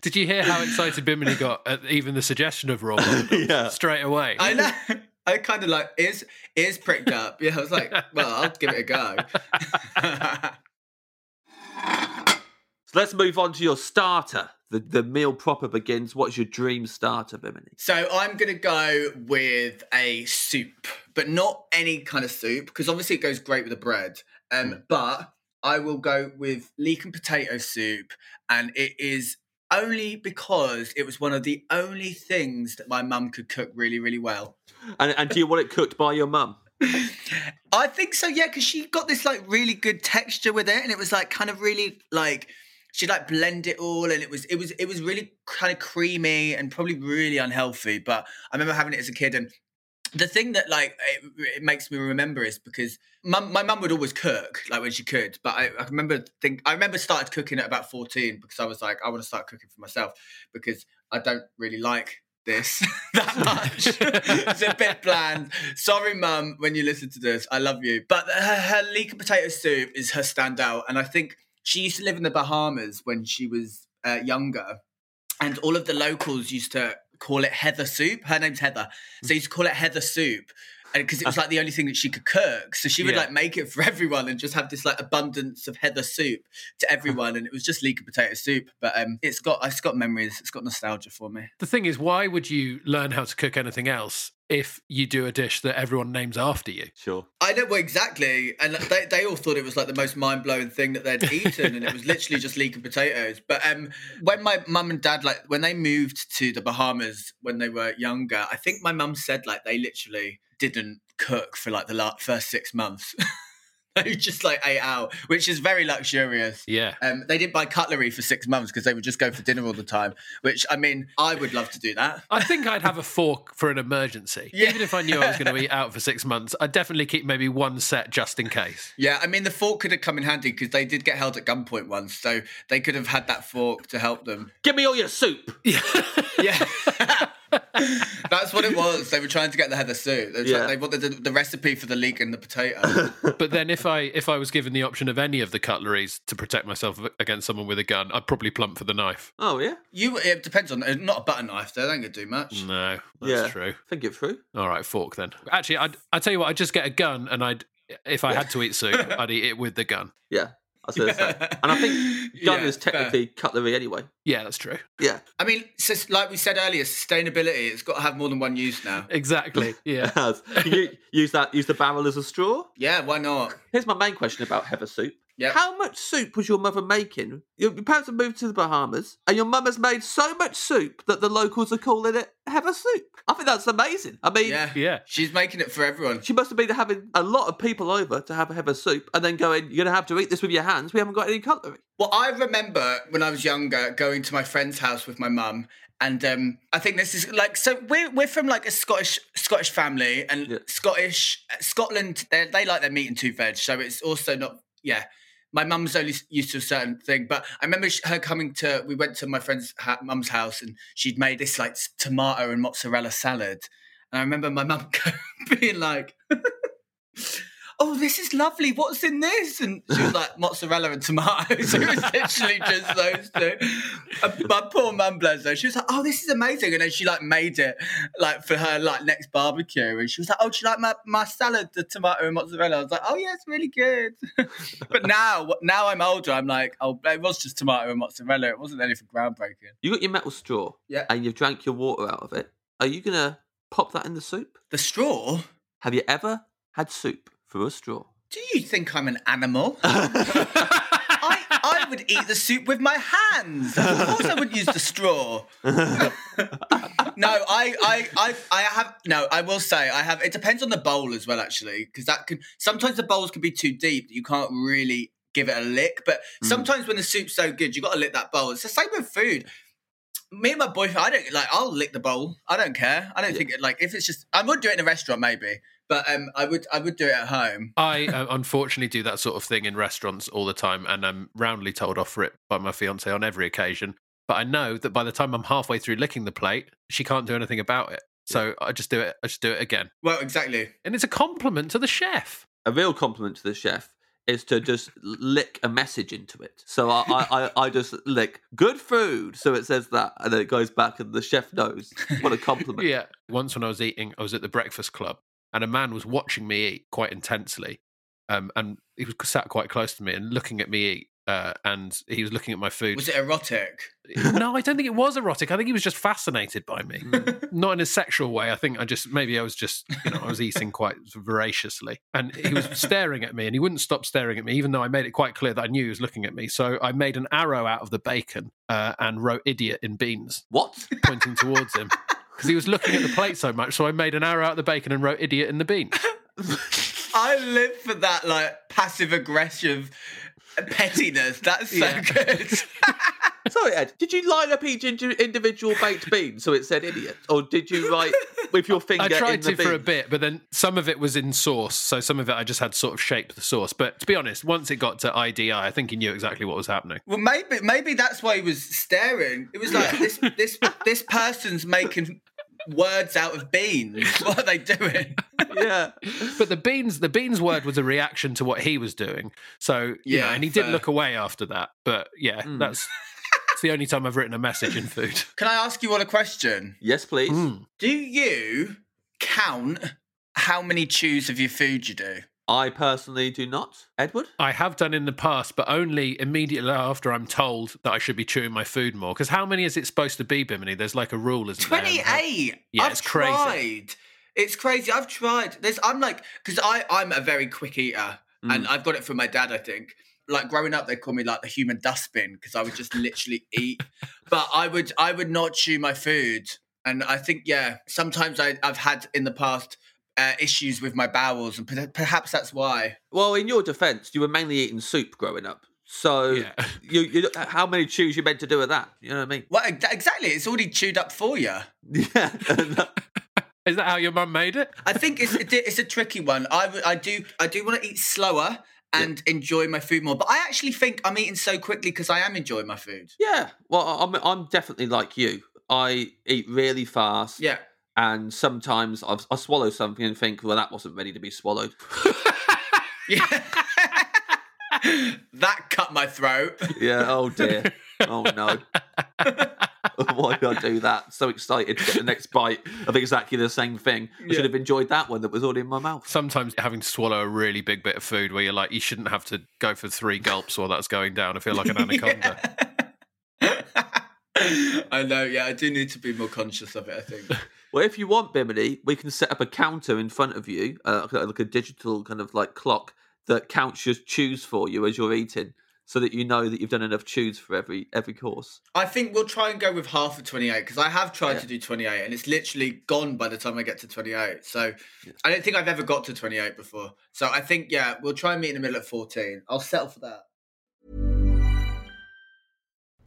Speaker 2: Did you hear how excited Bimini got at even the suggestion of raw [laughs] poppadoms?
Speaker 3: Yeah.
Speaker 2: Straight away.
Speaker 4: I know. I kind of like ears ears pricked up. Yeah, I was like, [laughs] well, I'll give it a go. [laughs]
Speaker 3: so let's move on to your starter. The the meal proper begins. What's your dream starter, Bimini?
Speaker 4: so I'm gonna go with a soup, but not any kind of soup because obviously it goes great with the bread. Um, but I will go with leek and potato soup, and it is only because it was one of the only things that my mum could cook really, really well.
Speaker 3: And, and do you want it cooked by your mum? [laughs]
Speaker 4: I think so, yeah, because she got this like really good texture with it, and it was like kind of really like she'd like blend it all, and it was it was it was really kind of creamy and probably really unhealthy. But I remember having it as a kid, and the thing that like it, it makes me remember is because mum, my mum would always cook like when she could, but I, I remember think I remember started cooking at about fourteen because I was like I want to start cooking for myself because I don't really like this [laughs] that much. [laughs] it's a bit bland. Sorry, mum, when you listen to this, I love you. But her, her leek and potato soup is her standout, and I think she used to live in the Bahamas when she was uh, younger, and all of the locals used to call it heather soup. Her name's Heather, so they used to call it heather soup. Because it was like the only thing that she could cook, so she would
Speaker 2: Yeah.
Speaker 4: like make it for [laughs] everyone and just have this like abundance of heather soup to [laughs] everyone, and it was just leek and potato soup. But um, it's got it's got memories, it's got nostalgia for me.
Speaker 2: the thing is, why would you learn how to cook anything else if you do a dish that everyone names after you?
Speaker 3: Sure.
Speaker 4: I know well, exactly, and they, they all thought it was like the most mind blowing thing that they'd eaten, and it was literally just leek and potatoes. But um, when my mum and dad like when they moved to the Bahamas when they were younger, I think my mum said like they literally didn't cook for like the la- first six months. [laughs] they just like ate out, which is very luxurious.
Speaker 2: Yeah.
Speaker 4: Um, they didn't buy cutlery for six months because they would just go for dinner all the time. Which I mean, I would love to do that.
Speaker 2: I think I'd have a fork for an emergency. [laughs]
Speaker 4: Yeah.
Speaker 2: Even if I knew I was going to eat out for six months, I'd definitely keep maybe one set just in case.
Speaker 4: Yeah, I mean the fork could have come in handy because they did get held at gunpoint once, so they could have had that fork to help them.
Speaker 3: Give me all your soup. [laughs]
Speaker 4: Yeah, [laughs] that's what it was. They were trying to get the heather soup. They, were trying-
Speaker 3: Yeah.
Speaker 4: they wanted the, the recipe for the leek and the potato. [laughs]
Speaker 2: But then if I if I was given the option of any of the cutleries to protect myself against someone with a gun, I'd probably plump for the knife.
Speaker 3: Oh yeah.
Speaker 4: you, it depends on uh, not a butter knife. Though, they don't gonna do much.
Speaker 2: No, that's
Speaker 3: yeah.
Speaker 2: true.
Speaker 3: Think it through.
Speaker 2: All right, fork then. Actually, I'd I'd tell you what. I'd just get a gun, and I'd if I had to eat soup, [laughs] I'd eat it with the gun.
Speaker 3: Yeah. I was gonna say. And I think [laughs] gun
Speaker 4: Yeah,
Speaker 3: is
Speaker 4: fair.
Speaker 3: technically cutlery anyway.
Speaker 2: Yeah, that's true.
Speaker 3: Yeah.
Speaker 4: I mean, so, like we said earlier, sustainability. It's got to have more than one use now.
Speaker 2: Exactly. [laughs] Yeah.
Speaker 3: It has. You use that use the barrel as a straw?
Speaker 4: Yeah, why not?
Speaker 3: Here's my main question about heather soup.
Speaker 4: Yep.
Speaker 3: How much soup was your mother making? Your your parents have moved to the Bahamas, and your mum has made so much soup that the locals are calling it Heather soup. I think that's amazing. I mean,
Speaker 4: Yeah.
Speaker 2: Yeah.
Speaker 4: She's making it for everyone.
Speaker 3: she must have been having a lot of people over to have a Heather soup, and then going, "You're gonna have to eat this with your hands. We haven't got any cutlery."
Speaker 4: Well, I remember when I was younger going to my friend's house with my mum, and um, I think this is like so. We're we're from like a Scottish Scottish family, and
Speaker 3: Yeah.
Speaker 4: Scottish Scotland they they like their meat and two veg, so it's also not yeah. My mum's only used to a certain thing, but I remember her coming to. We went to my friend's ha- mum's house, and she'd made this like tomato and mozzarella salad, and I remember my mum [laughs] being like. [laughs] Oh, this is lovely. What's in this? And she was like, mozzarella and tomatoes. [laughs] it was literally just those two. And my poor mum, bless her, she was like, oh, this is amazing. And then she like made it like for her like next barbecue. And she was like, oh, do you like my, my salad, the tomato and mozzarella? I was like, oh, yeah, it's really good. [laughs] but now, now I'm older, I'm like, oh, it was just tomato and mozzarella. It wasn't anything groundbreaking.
Speaker 3: You got your metal straw,
Speaker 4: Yeah.
Speaker 3: and you've drank your water out of it. Are you gonna pop that in the soup?
Speaker 4: The straw?
Speaker 3: Have you ever had soup straw?
Speaker 4: Do you think I'm an animal? [laughs] I, I would eat the soup with my hands. Of course, I wouldn't use the straw. [laughs] no, I, I, I, I have. No, I will say I have. It depends on the bowl as well, actually, because that can sometimes the bowls can be too deep that you can't really give it a lick. But hmm. sometimes when the soup's so good, you got to lick that bowl. It's the same with food. Me and my boyfriend, I don't like. I'll lick the bowl. I don't care. I don't think it like if it's just. I would do it in a restaurant maybe, but um, I would I would do it at home. [laughs]
Speaker 2: I uh, unfortunately do that sort of thing in restaurants all the time, and I'm roundly told off for it by my fiance on every occasion. But I know that by the time I'm halfway through licking the plate, she can't do anything about it. So I just do it. I just do it again,
Speaker 4: Well, exactly.
Speaker 2: and it's a compliment to the chef.
Speaker 3: a real compliment to the chef is to just lick a message into it. So I, I, I, I just lick good food. So it says that, and then it goes back, and the chef knows what a [laughs] compliment.
Speaker 2: Yeah. Once when I was eating, I was at the breakfast club, and a man was watching me eat quite intensely, um, and he was sat quite close to me and looking at me eat. Uh, and he was looking at my food.
Speaker 4: Was it erotic? [laughs]
Speaker 2: no, I don't think it was erotic. I think he was just fascinated by me,
Speaker 4: Mm.
Speaker 2: not in a sexual way. I think I just maybe I was just you know I was eating quite voraciously, and he was staring at me, and he wouldn't stop staring at me, even though I made it quite clear that I knew he was looking at me. So I made an arrow out of the bacon uh, and wrote "idiot" in beans,
Speaker 3: What?
Speaker 2: pointing towards him because he was looking at the plate so much. So I made an arrow out of the bacon and wrote "idiot" in the bean. [laughs]
Speaker 4: I live for that like passive aggressive pettiness. That's so
Speaker 2: Yeah.
Speaker 4: good. [laughs]
Speaker 3: Sorry, Ed. Did you line up each individual baked bean so it said idiot, or did you write with your [laughs] finger?
Speaker 2: I
Speaker 3: in
Speaker 2: tried
Speaker 3: the
Speaker 2: to for a bit, but then some of it was in sauce, so some of it I just had to sort of shape the sauce. But to be honest, once it got to IDI, I think he knew exactly what was happening.
Speaker 4: well, maybe maybe that's why he was staring. It was like this this this person's making words out of beans. [laughs] What are they doing?
Speaker 3: Yeah.
Speaker 2: But the beans, the beans word was a reaction to what he was doing. So you know,
Speaker 4: Yeah,
Speaker 2: and he did look away after that. But yeah,
Speaker 3: Hmm.
Speaker 2: that's it's the only time I've written a message in food. [laughs]
Speaker 4: Can I ask you all a question?
Speaker 3: Yes, please.
Speaker 2: Mm.
Speaker 4: Do you count how many chews of your food you do?
Speaker 3: I personally do not. Edward.
Speaker 2: I have done in the past, but only immediately after I'm told that I should be chewing my food more. Because how many is it supposed to be, Bimini? There's like a rule, isn't there?
Speaker 4: Twenty eight.
Speaker 2: Yeah,
Speaker 4: I've
Speaker 2: it's crazy.
Speaker 4: tried. It's crazy. I've tried. There's. I'm like, because I I'm a very quick eater,
Speaker 2: Mm.
Speaker 4: and I've got it from my dad. I think. Like growing up, they call me like the human dustbin because I would just literally eat. But I would I would not chew my food, and I think yeah, sometimes I I've had in the past. Uh, issues with my bowels, and per- perhaps that's why.
Speaker 3: Well, in your defence, you were mainly eating soup growing up. So,
Speaker 2: Yeah. [laughs]
Speaker 3: you, you, how many chews you meant to do with that? You know what I mean?
Speaker 4: Well, exactly. It's already chewed up for you. [laughs]
Speaker 3: Yeah.
Speaker 2: Is that how your mum made it?
Speaker 4: I think it's it's a tricky one. I I do I do want to eat slower and enjoy my food more, but I actually think I'm eating so quickly because I am enjoying my food.
Speaker 3: yeah. Well, I'm, I'm definitely like you. I eat really fast.
Speaker 4: Yeah.
Speaker 3: And sometimes I've, I swallow something and think, well, that wasn't ready to be swallowed. [laughs]
Speaker 4: Yeah. [laughs] that cut my throat.
Speaker 3: Yeah. Oh dear. Oh no. [laughs] [laughs] Why did I do that? So excited to get the next bite of exactly the same thing. I should have enjoyed that one that was already in my mouth.
Speaker 2: Sometimes having to swallow a really big bit of food where you're like, you shouldn't have to go for three gulps while that's going down. I feel like an [laughs] anaconda. [laughs]
Speaker 4: I know, yeah, I do need to be more conscious of it, I think.
Speaker 3: Well, if you want, Bimini, we can set up a counter in front of you, uh, like a digital kind of like clock, that counts your chews for you as you're eating, so that you know that you've done enough chews for every every course.
Speaker 4: I think we'll try and go with half of 28 because I have tried
Speaker 3: Yeah.
Speaker 4: to do 28 and it's literally gone by the time I get to 28. So I don't think I've ever got to 28 before. So I think, yeah, we'll try and meet in the middle at 14. I'll settle for that.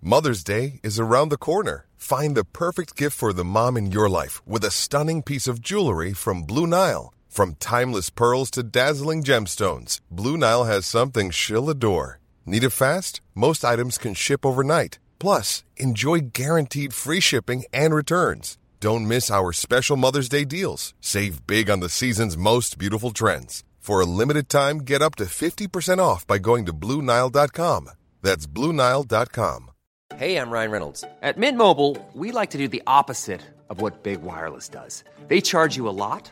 Speaker 5: Mother's Day is around the corner. Find the perfect gift for the mom in your life with a stunning piece of jewelry from Blue Nile. From timeless pearls to dazzling gemstones, Blue Nile has something she'll adore. Need it fast? Most items can ship overnight. Plus, enjoy guaranteed free shipping and returns. Don't miss our special Mother's Day deals. Save big on the season's most beautiful trends. For a limited time, get up to 50% off by going to BlueNile.com. That's BlueNile.com.
Speaker 6: Hey, I'm Ryan Reynolds. At Mint Mobile, we like to do the opposite of what Big Wireless does. They charge you a lot,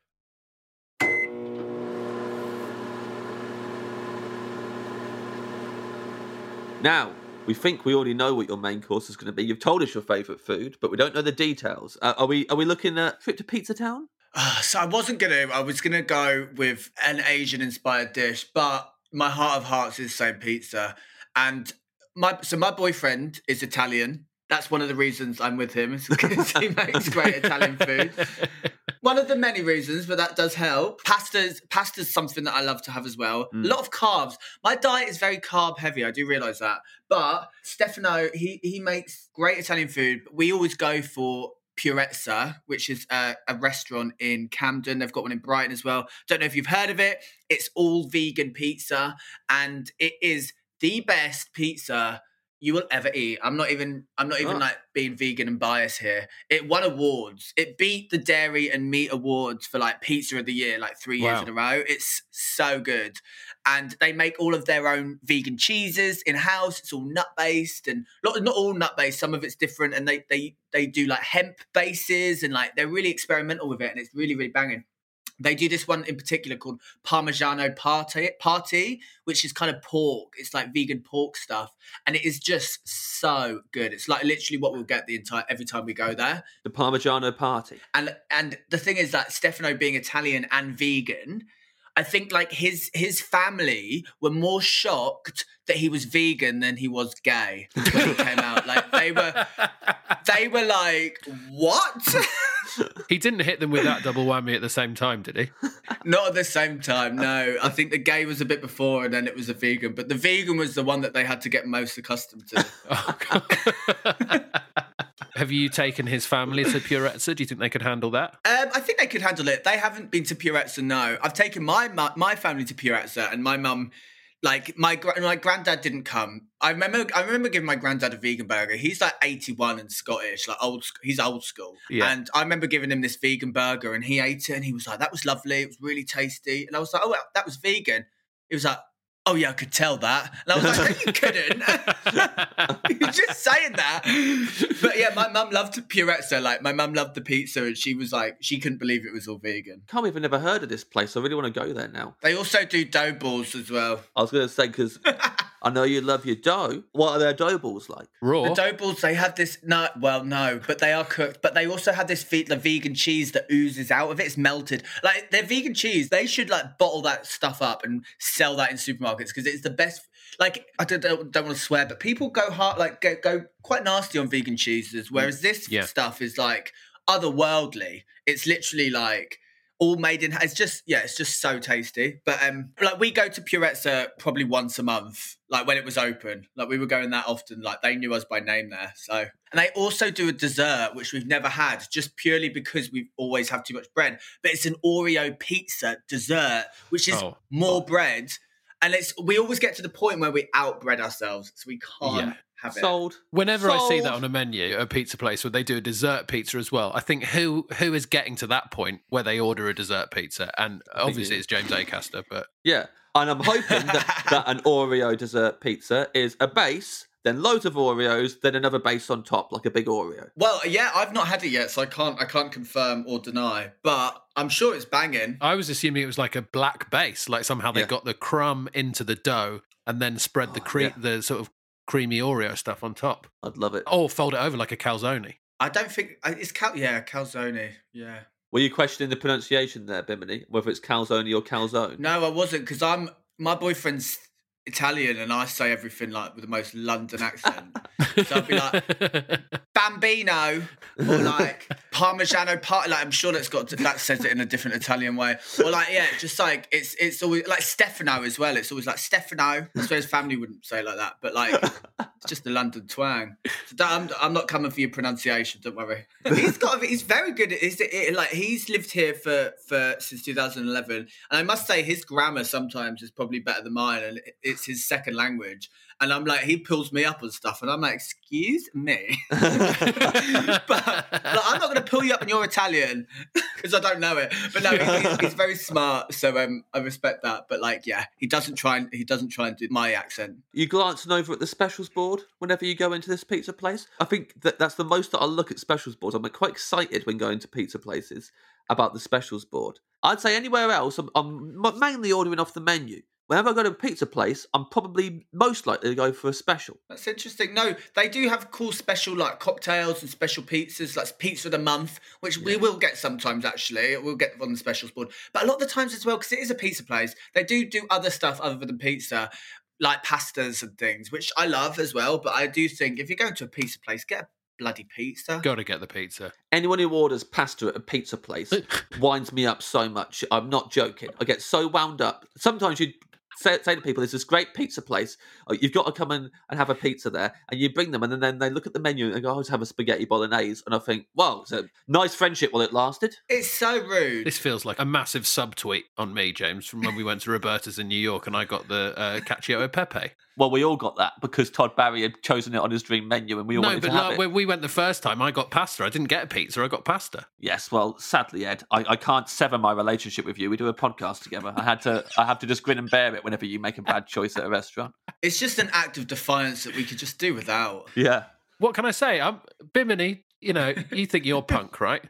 Speaker 3: Now, we think we already know what your main course is going to be. You've told us your favourite food, but we don't know the details. Uh, are we? Are we looking at trip to Pizza Town?
Speaker 4: Uh, so I wasn't gonna. I was gonna go with an Asian-inspired dish, but my heart of hearts is saying pizza. And my so my boyfriend is Italian. That's one of the reasons I'm with him. Because he makes great Italian food. [laughs] One of the many reasons, but that does help. Pasta's pasta's something that I love to have as well. A lot of carbs. My diet is very carb heavy. I do realize that. But Stefano, he he makes great Italian food. We always go for Purezza, which is a, a restaurant in Camden. They've got one in Brighton as well. Don't know if you've heard of it. It's all vegan pizza, and it is the best pizza you will ever eat. I'm not even. I'm not even
Speaker 3: Oh.
Speaker 4: like being vegan and biased here. It won awards. It beat the dairy and meat awards for like pizza of the year, like three years in a row. It's so good. And they make all of their own vegan cheeses in house. It's all nut based and not not all nut based. Some of it's different, and they they they do like hemp bases and like they're really experimental with it, and it's really really banging. They do this one in particular called Parmigiano Party, Party, which is kind of pork. It's like vegan pork stuff, and it is just so good. It's like literally what we'll get the entire every time we go there.
Speaker 3: The Parmigiano Party.
Speaker 4: And and the thing is that Stefano being Italian and vegan, I think like his his family were more shocked that he was vegan than he was gay when he came out. Like they were, [laughs] they were like, "What?"
Speaker 2: He didn't hit them with that double whammy at the same time, did he?
Speaker 4: Not at the same time. No, I think the gay was a bit before, and then it was a vegan. But the vegan was the one that they had to get most accustomed to. [laughs]
Speaker 2: Oh. [laughs] Have you taken his family to Purezza? Do you think they could handle that?
Speaker 4: Um, I think they could handle it. They haven't been to Purezza. No, I've taken my my family to Purezza, and my mum, like my my granddad didn't come. I remember I remember giving my granddad a vegan burger. He's like eighty one and Scottish, like old. He's old school,
Speaker 2: Yeah.
Speaker 4: and I remember giving him this vegan burger, and he ate it, and he was like, "That was lovely. It was really tasty." And I was like, "Oh, well, that was vegan." He was like. Oh yeah, I could tell that. And I was like, no, you [laughs] couldn't. [laughs] You're just saying that. But yeah, my mum loved Purezza. Like my mum loved the pizza, and she was like, she couldn't believe it was all vegan.
Speaker 3: Can't believe I've never heard of this place. I really want to go there now.
Speaker 4: They also do dough balls as well.
Speaker 3: I was going to say because [laughs] I know you love your dough. What are their dough balls like?
Speaker 2: Raw.
Speaker 4: The dough balls, they have this. No, well, no, but they are cooked. But they also have this ve- the vegan cheese that oozes out of it. It's melted. Like their vegan cheese, they should like bottle that stuff up and sell that in supermarkets because it's the best. Like I don't, don't, don't want to swear, but people go hard, like go, go quite nasty on vegan cheeses. Whereas mm, this
Speaker 2: Yeah.
Speaker 4: stuff is like otherworldly. It's literally like all made in. It's just yeah, it's just so tasty. But um, like we go to Purezza probably once a month. Like when it was open, like we were going that often. Like they knew us by name there. So and they also do a dessert which we've never had, just purely because we always have too much bread. But it's an Oreo pizza dessert, which is
Speaker 2: Oh.
Speaker 4: more bread. And it's we always get to the point where we outbread ourselves, so we can't
Speaker 2: Yeah.
Speaker 4: Have it.
Speaker 3: Sold.
Speaker 2: Whenever I see that on a menu at a pizza place where they do a dessert pizza as well, I think who who is getting to that point where they order a dessert pizza? And obviously it's James Acaster, but
Speaker 3: Yeah. And I'm hoping that, [laughs] that an Oreo dessert pizza is a base, then loads of Oreos, then another base on top, like a big Oreo.
Speaker 4: Well, yeah, I've not had it yet, so I can't I can't confirm or deny, but I'm sure it's banging.
Speaker 2: I was assuming it was like a black base, like somehow they
Speaker 3: Yeah.
Speaker 2: got the crumb into the dough and then spread the ah, cre-
Speaker 3: yeah.
Speaker 2: the sort of creamy Oreo stuff on top,
Speaker 3: I'd love it.
Speaker 2: or fold it over like a calzone.
Speaker 4: I don't think it's cal yeah calzone. Yeah.
Speaker 3: Were you questioning the pronunciation there, Bimini? Whether it's calzone or calzone?
Speaker 4: No, I wasn't because I'm my boyfriend's Italian and I say everything like with the most London accent. [laughs] so I'd be like bambino or like [laughs] parmigiano part. Like I'm sure that's got that says it in a different Italian way. Or like yeah, just like it's it's always like Stefano as well. It's always like Stefano. I suppose family wouldn't say it like that, but like it's just the London twang. So don't- I'm, I'm not coming for your pronunciation. Don't worry. [laughs] He's got he's very good. At, is it, like he's lived here for for since 2011, and I must say his grammar sometimes is probably better than mine, and it- it's his second language. And I'm like, he pulls me up on stuff, and I'm like, excuse me, [laughs] [laughs] but like, I'm not going to pull you up in your Italian [laughs] because I don't know it. But no, he's, he's, very smart, so um, I respect that. But like, yeah, he doesn't try and he doesn't try and do my accent.
Speaker 3: You glancing over at the specials board whenever you go into this pizza place? I think that that's the most that I look at specials boards. I'm quite excited when going to pizza places about the specials board. I'd say anywhere else, I'm, I'm mainly ordering off the menu. Whenever I go to a pizza place, I'm probably most likely to go for a special.
Speaker 4: That's interesting. No, they do have cool special like cocktails and special pizzas, like pizza of the month, which we will get sometimes. Actually, we'll get on the specials board, but a lot of the times as well, because it is a pizza place, they do do other stuff other than pizza, like pastas and things, which I love as well. But I do think if you're going to a pizza place, get a bloody pizza.
Speaker 2: Got to get the pizza.
Speaker 3: Anyone who orders pasta at a pizza place [laughs] winds me up so much. I'm not joking. I get so wound up. Sometimes you say, say to people, "There's this great pizza place. Oh, you've got to come in and have a pizza there." And you bring them, and then, then they look at the menu and they go, "Oh, let's have a spaghetti bolognese." And I think, "Well, it's a nice friendship while it lasted."
Speaker 4: It's so rude.
Speaker 2: This feels like a massive subtweet on me, James, from when we went to Roberta's in New York and I got the uh, cacio e pepe.
Speaker 3: Well, we all got that because Todd Barry had chosen it on his dream menu, and we all
Speaker 2: No,
Speaker 3: wanted
Speaker 2: but
Speaker 3: to have
Speaker 2: like,
Speaker 3: it.
Speaker 2: when we went the first time, I got pasta. I didn't get a pizza. I got pasta.
Speaker 3: Yes, well, sadly, Ed, I, I can't sever my relationship with you. We do a podcast together. I had to, I have to just grin and bear it whenever you make a bad choice at a restaurant.
Speaker 4: It's just an act of defiance that we could just do without.
Speaker 3: Yeah.
Speaker 2: What can I say? I'm Bimini. You know, you think you're [laughs] punk, right?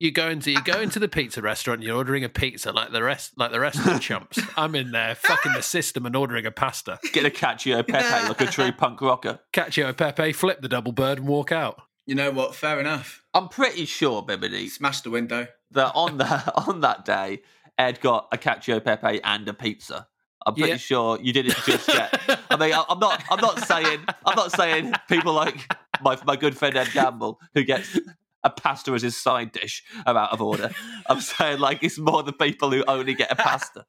Speaker 2: You go into you go into the pizza restaurant. You're ordering a pizza like the rest, like the rest of the chumps. [laughs] I'm in there, fucking the system, and ordering a pasta.
Speaker 3: Get a cacio pepe like a true punk rocker.
Speaker 2: Cacio e pepe, flip the double bird, and walk out.
Speaker 4: You know what? Fair enough.
Speaker 3: I'm pretty sure, Bimini,
Speaker 4: Smash the window.
Speaker 3: that on that [laughs] on that day, Ed got a cacio e pepe and a pizza. I'm pretty
Speaker 2: Yeah.
Speaker 3: sure you didn't just yet. I mean, I- I'm not. I'm not saying. I'm not saying people like my my good friend Ed Gamble who gets a pasta as his side dish are out of order. I'm saying like it's more the people who only get a pasta,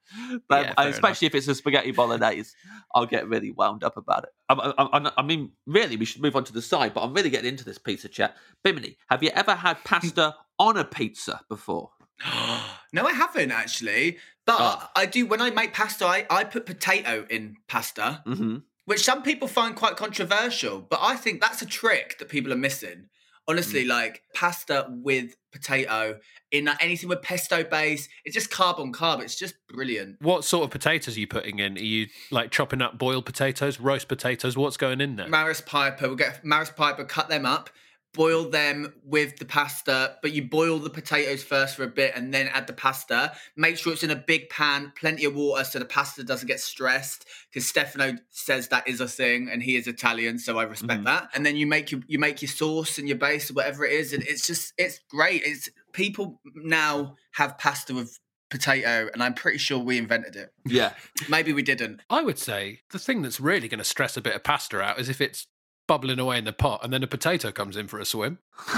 Speaker 3: but [laughs]
Speaker 2: Yeah,
Speaker 3: and
Speaker 2: fair
Speaker 3: especially if it's a spaghetti bolognese, I'll get really wound up about it. I, I, I, I mean, really, we should move on to the side, but I'm really getting into this pizza chat. Bimini, have you ever had pasta on a pizza before? [gasps]
Speaker 4: no, I haven't actually. But
Speaker 3: Oh.
Speaker 4: I do when I make pasta. I, I put potato in pasta,
Speaker 3: Mm-hmm.
Speaker 4: Which some people find quite controversial. But I think that's a trick that people are missing. Honestly,
Speaker 3: Mm.
Speaker 4: like pasta with potato in like, anything with pesto base, it's just carb on carb. It's just brilliant.
Speaker 7: What sort of potatoes are you putting in? Are you like chopping up boiled potatoes, roast potatoes? What's going in there?
Speaker 4: Maris Piper, we'll get Maris Piper, cut them up, boil them with the pasta, but you boil the potatoes first for a bit and then add the pasta. Make sure it's in a big pan, plenty of water so the pasta doesn't get stressed. Because Stefano says that is a thing and he is Italian, so I respect mm-hmm. that. And then you make your you make your sauce and your base or whatever it is, and it's just it's great. It's people now have pasta with potato, and I'm pretty sure we invented it.
Speaker 3: Yeah.
Speaker 4: Maybe we didn't.
Speaker 7: I would say the thing that's really going to stress a bit of pasta out is if it's bubbling away in the pot and then a potato comes in for a swim. [laughs]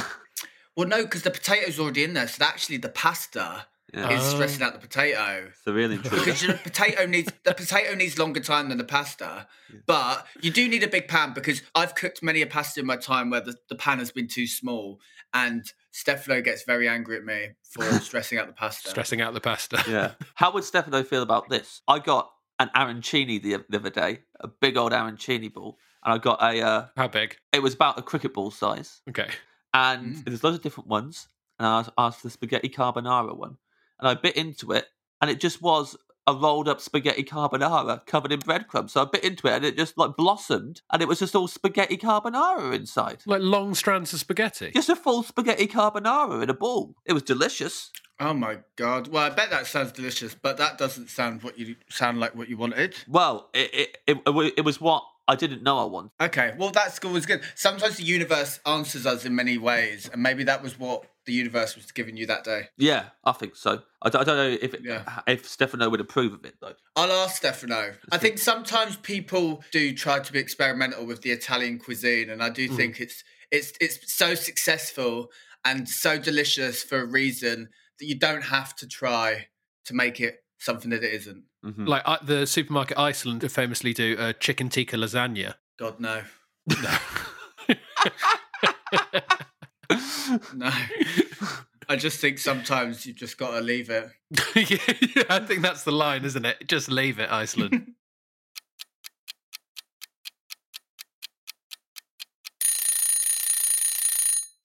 Speaker 4: Well, no, because the potato's already in there, so actually the pasta
Speaker 3: Yeah.
Speaker 4: is
Speaker 7: Oh.
Speaker 4: stressing out the potato.
Speaker 3: It's a real intruder.
Speaker 4: Because you know, potato needs the potato needs longer time than the pasta, but you do need a big pan because I've cooked many a pasta in my time where the, the pan has been too small, and Stefano gets very angry at me for [laughs] stressing out the pasta.
Speaker 7: Stressing out the pasta.
Speaker 3: yeah. How would Stefano feel about this? I got an arancini the, the other day, a big old arancini ball, and I got a. Uh,
Speaker 7: How big?
Speaker 3: it was about a cricket ball size,
Speaker 7: Okay.
Speaker 3: and
Speaker 4: Mm.
Speaker 3: there's loads of different ones. And I asked for the spaghetti carbonara one, and I bit into it, and it just was a rolled up spaghetti carbonara covered in breadcrumbs. So I bit into it, and it just like blossomed, and it was just all spaghetti carbonara inside.
Speaker 7: Like long strands of spaghetti.
Speaker 3: Just a full spaghetti carbonara in a ball. It was delicious.
Speaker 4: Oh my god! Well, I bet that sounds delicious, but that doesn't sound what you sound like what you wanted.
Speaker 3: Well, it it, it, it it was what I didn't know I wanted.
Speaker 4: Okay, well that's always good. Sometimes the universe answers us in many ways, and maybe that was what the universe was giving you that day.
Speaker 3: Yeah, I think so. I, don't- I don't know if it,
Speaker 4: Yeah.
Speaker 3: if Stefano would approve of it though.
Speaker 4: I'll ask Stefano. I think sometimes people do try to be experimental with the Italian cuisine, and I do mm-hmm. think it's it's it's so successful and so delicious for a reason that you don't have to try to make it something that it isn't.
Speaker 3: Mhm.
Speaker 7: Like uh, the supermarket Iceland famously do a chicken tikka lasagna.
Speaker 4: God no, no. I just think sometimes you've just got to leave it. [laughs]
Speaker 7: yeah, I think that's the line, isn't it? Just leave it, Iceland. [laughs]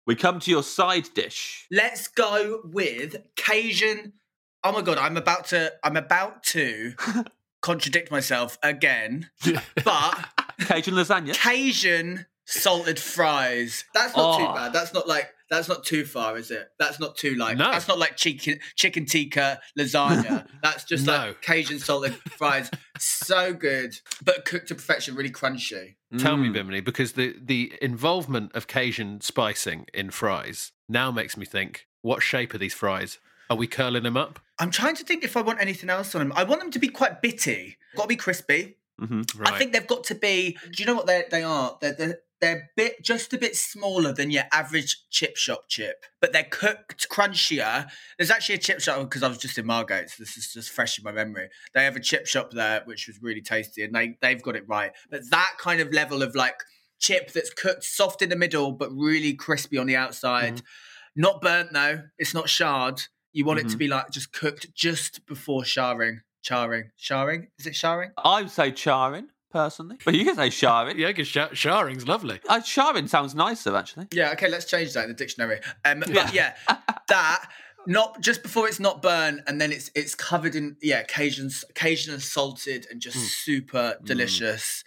Speaker 3: We come to your side dish.
Speaker 4: Let's go with Cajun. Oh my god, I'm about to I'm about to [laughs] contradict myself again. But [laughs]
Speaker 3: Cajun lasagna.
Speaker 4: Cajun salted fries. That's not too
Speaker 3: Oh.
Speaker 4: bad. That's not like that's not too far, is it? That's not too like
Speaker 7: No.
Speaker 4: that's not like chicken chicken tikka lasagna. [laughs] That's just
Speaker 7: No.
Speaker 4: like Cajun salted fries. So good. But cooked to perfection, really crunchy.
Speaker 7: Tell me,
Speaker 3: Mm.
Speaker 7: Bimini, because the, the involvement of Cajun spicing in fries now makes me think, what shape are these fries? Are we curling them up?
Speaker 4: I'm trying to think if I want anything else on them. I want them to be quite bitty. Got to be crispy.
Speaker 3: Mhm.
Speaker 7: Right.
Speaker 4: I think they've got to be. Do you know what they they are? They're, they're they're bit just a bit smaller than your average chip shop chip, but they're cooked crunchier. There's actually a chip shop because I was just in Margate, so this is just fresh in my memory. They have a chip shop there which was really tasty, and they they've got it right. But that kind of level of like chip that's cooked soft in the middle but really crispy on the outside, not burnt though. It's not shard. You want it to
Speaker 3: Mhm.
Speaker 4: be like just cooked just before charring. Charring, charring. Is it charring?
Speaker 3: I would say charring personally, but you can say charring. [laughs]
Speaker 7: yeah, because sh- sharing's lovely.
Speaker 3: Uh, charring sounds nicer actually.
Speaker 4: Yeah, okay, let's change that in the dictionary. Um,
Speaker 3: Yeah.
Speaker 4: But yeah, [laughs] that not just before it's not burnt, and then it's it's covered in yeah Cajun Cajun and salted and just super delicious.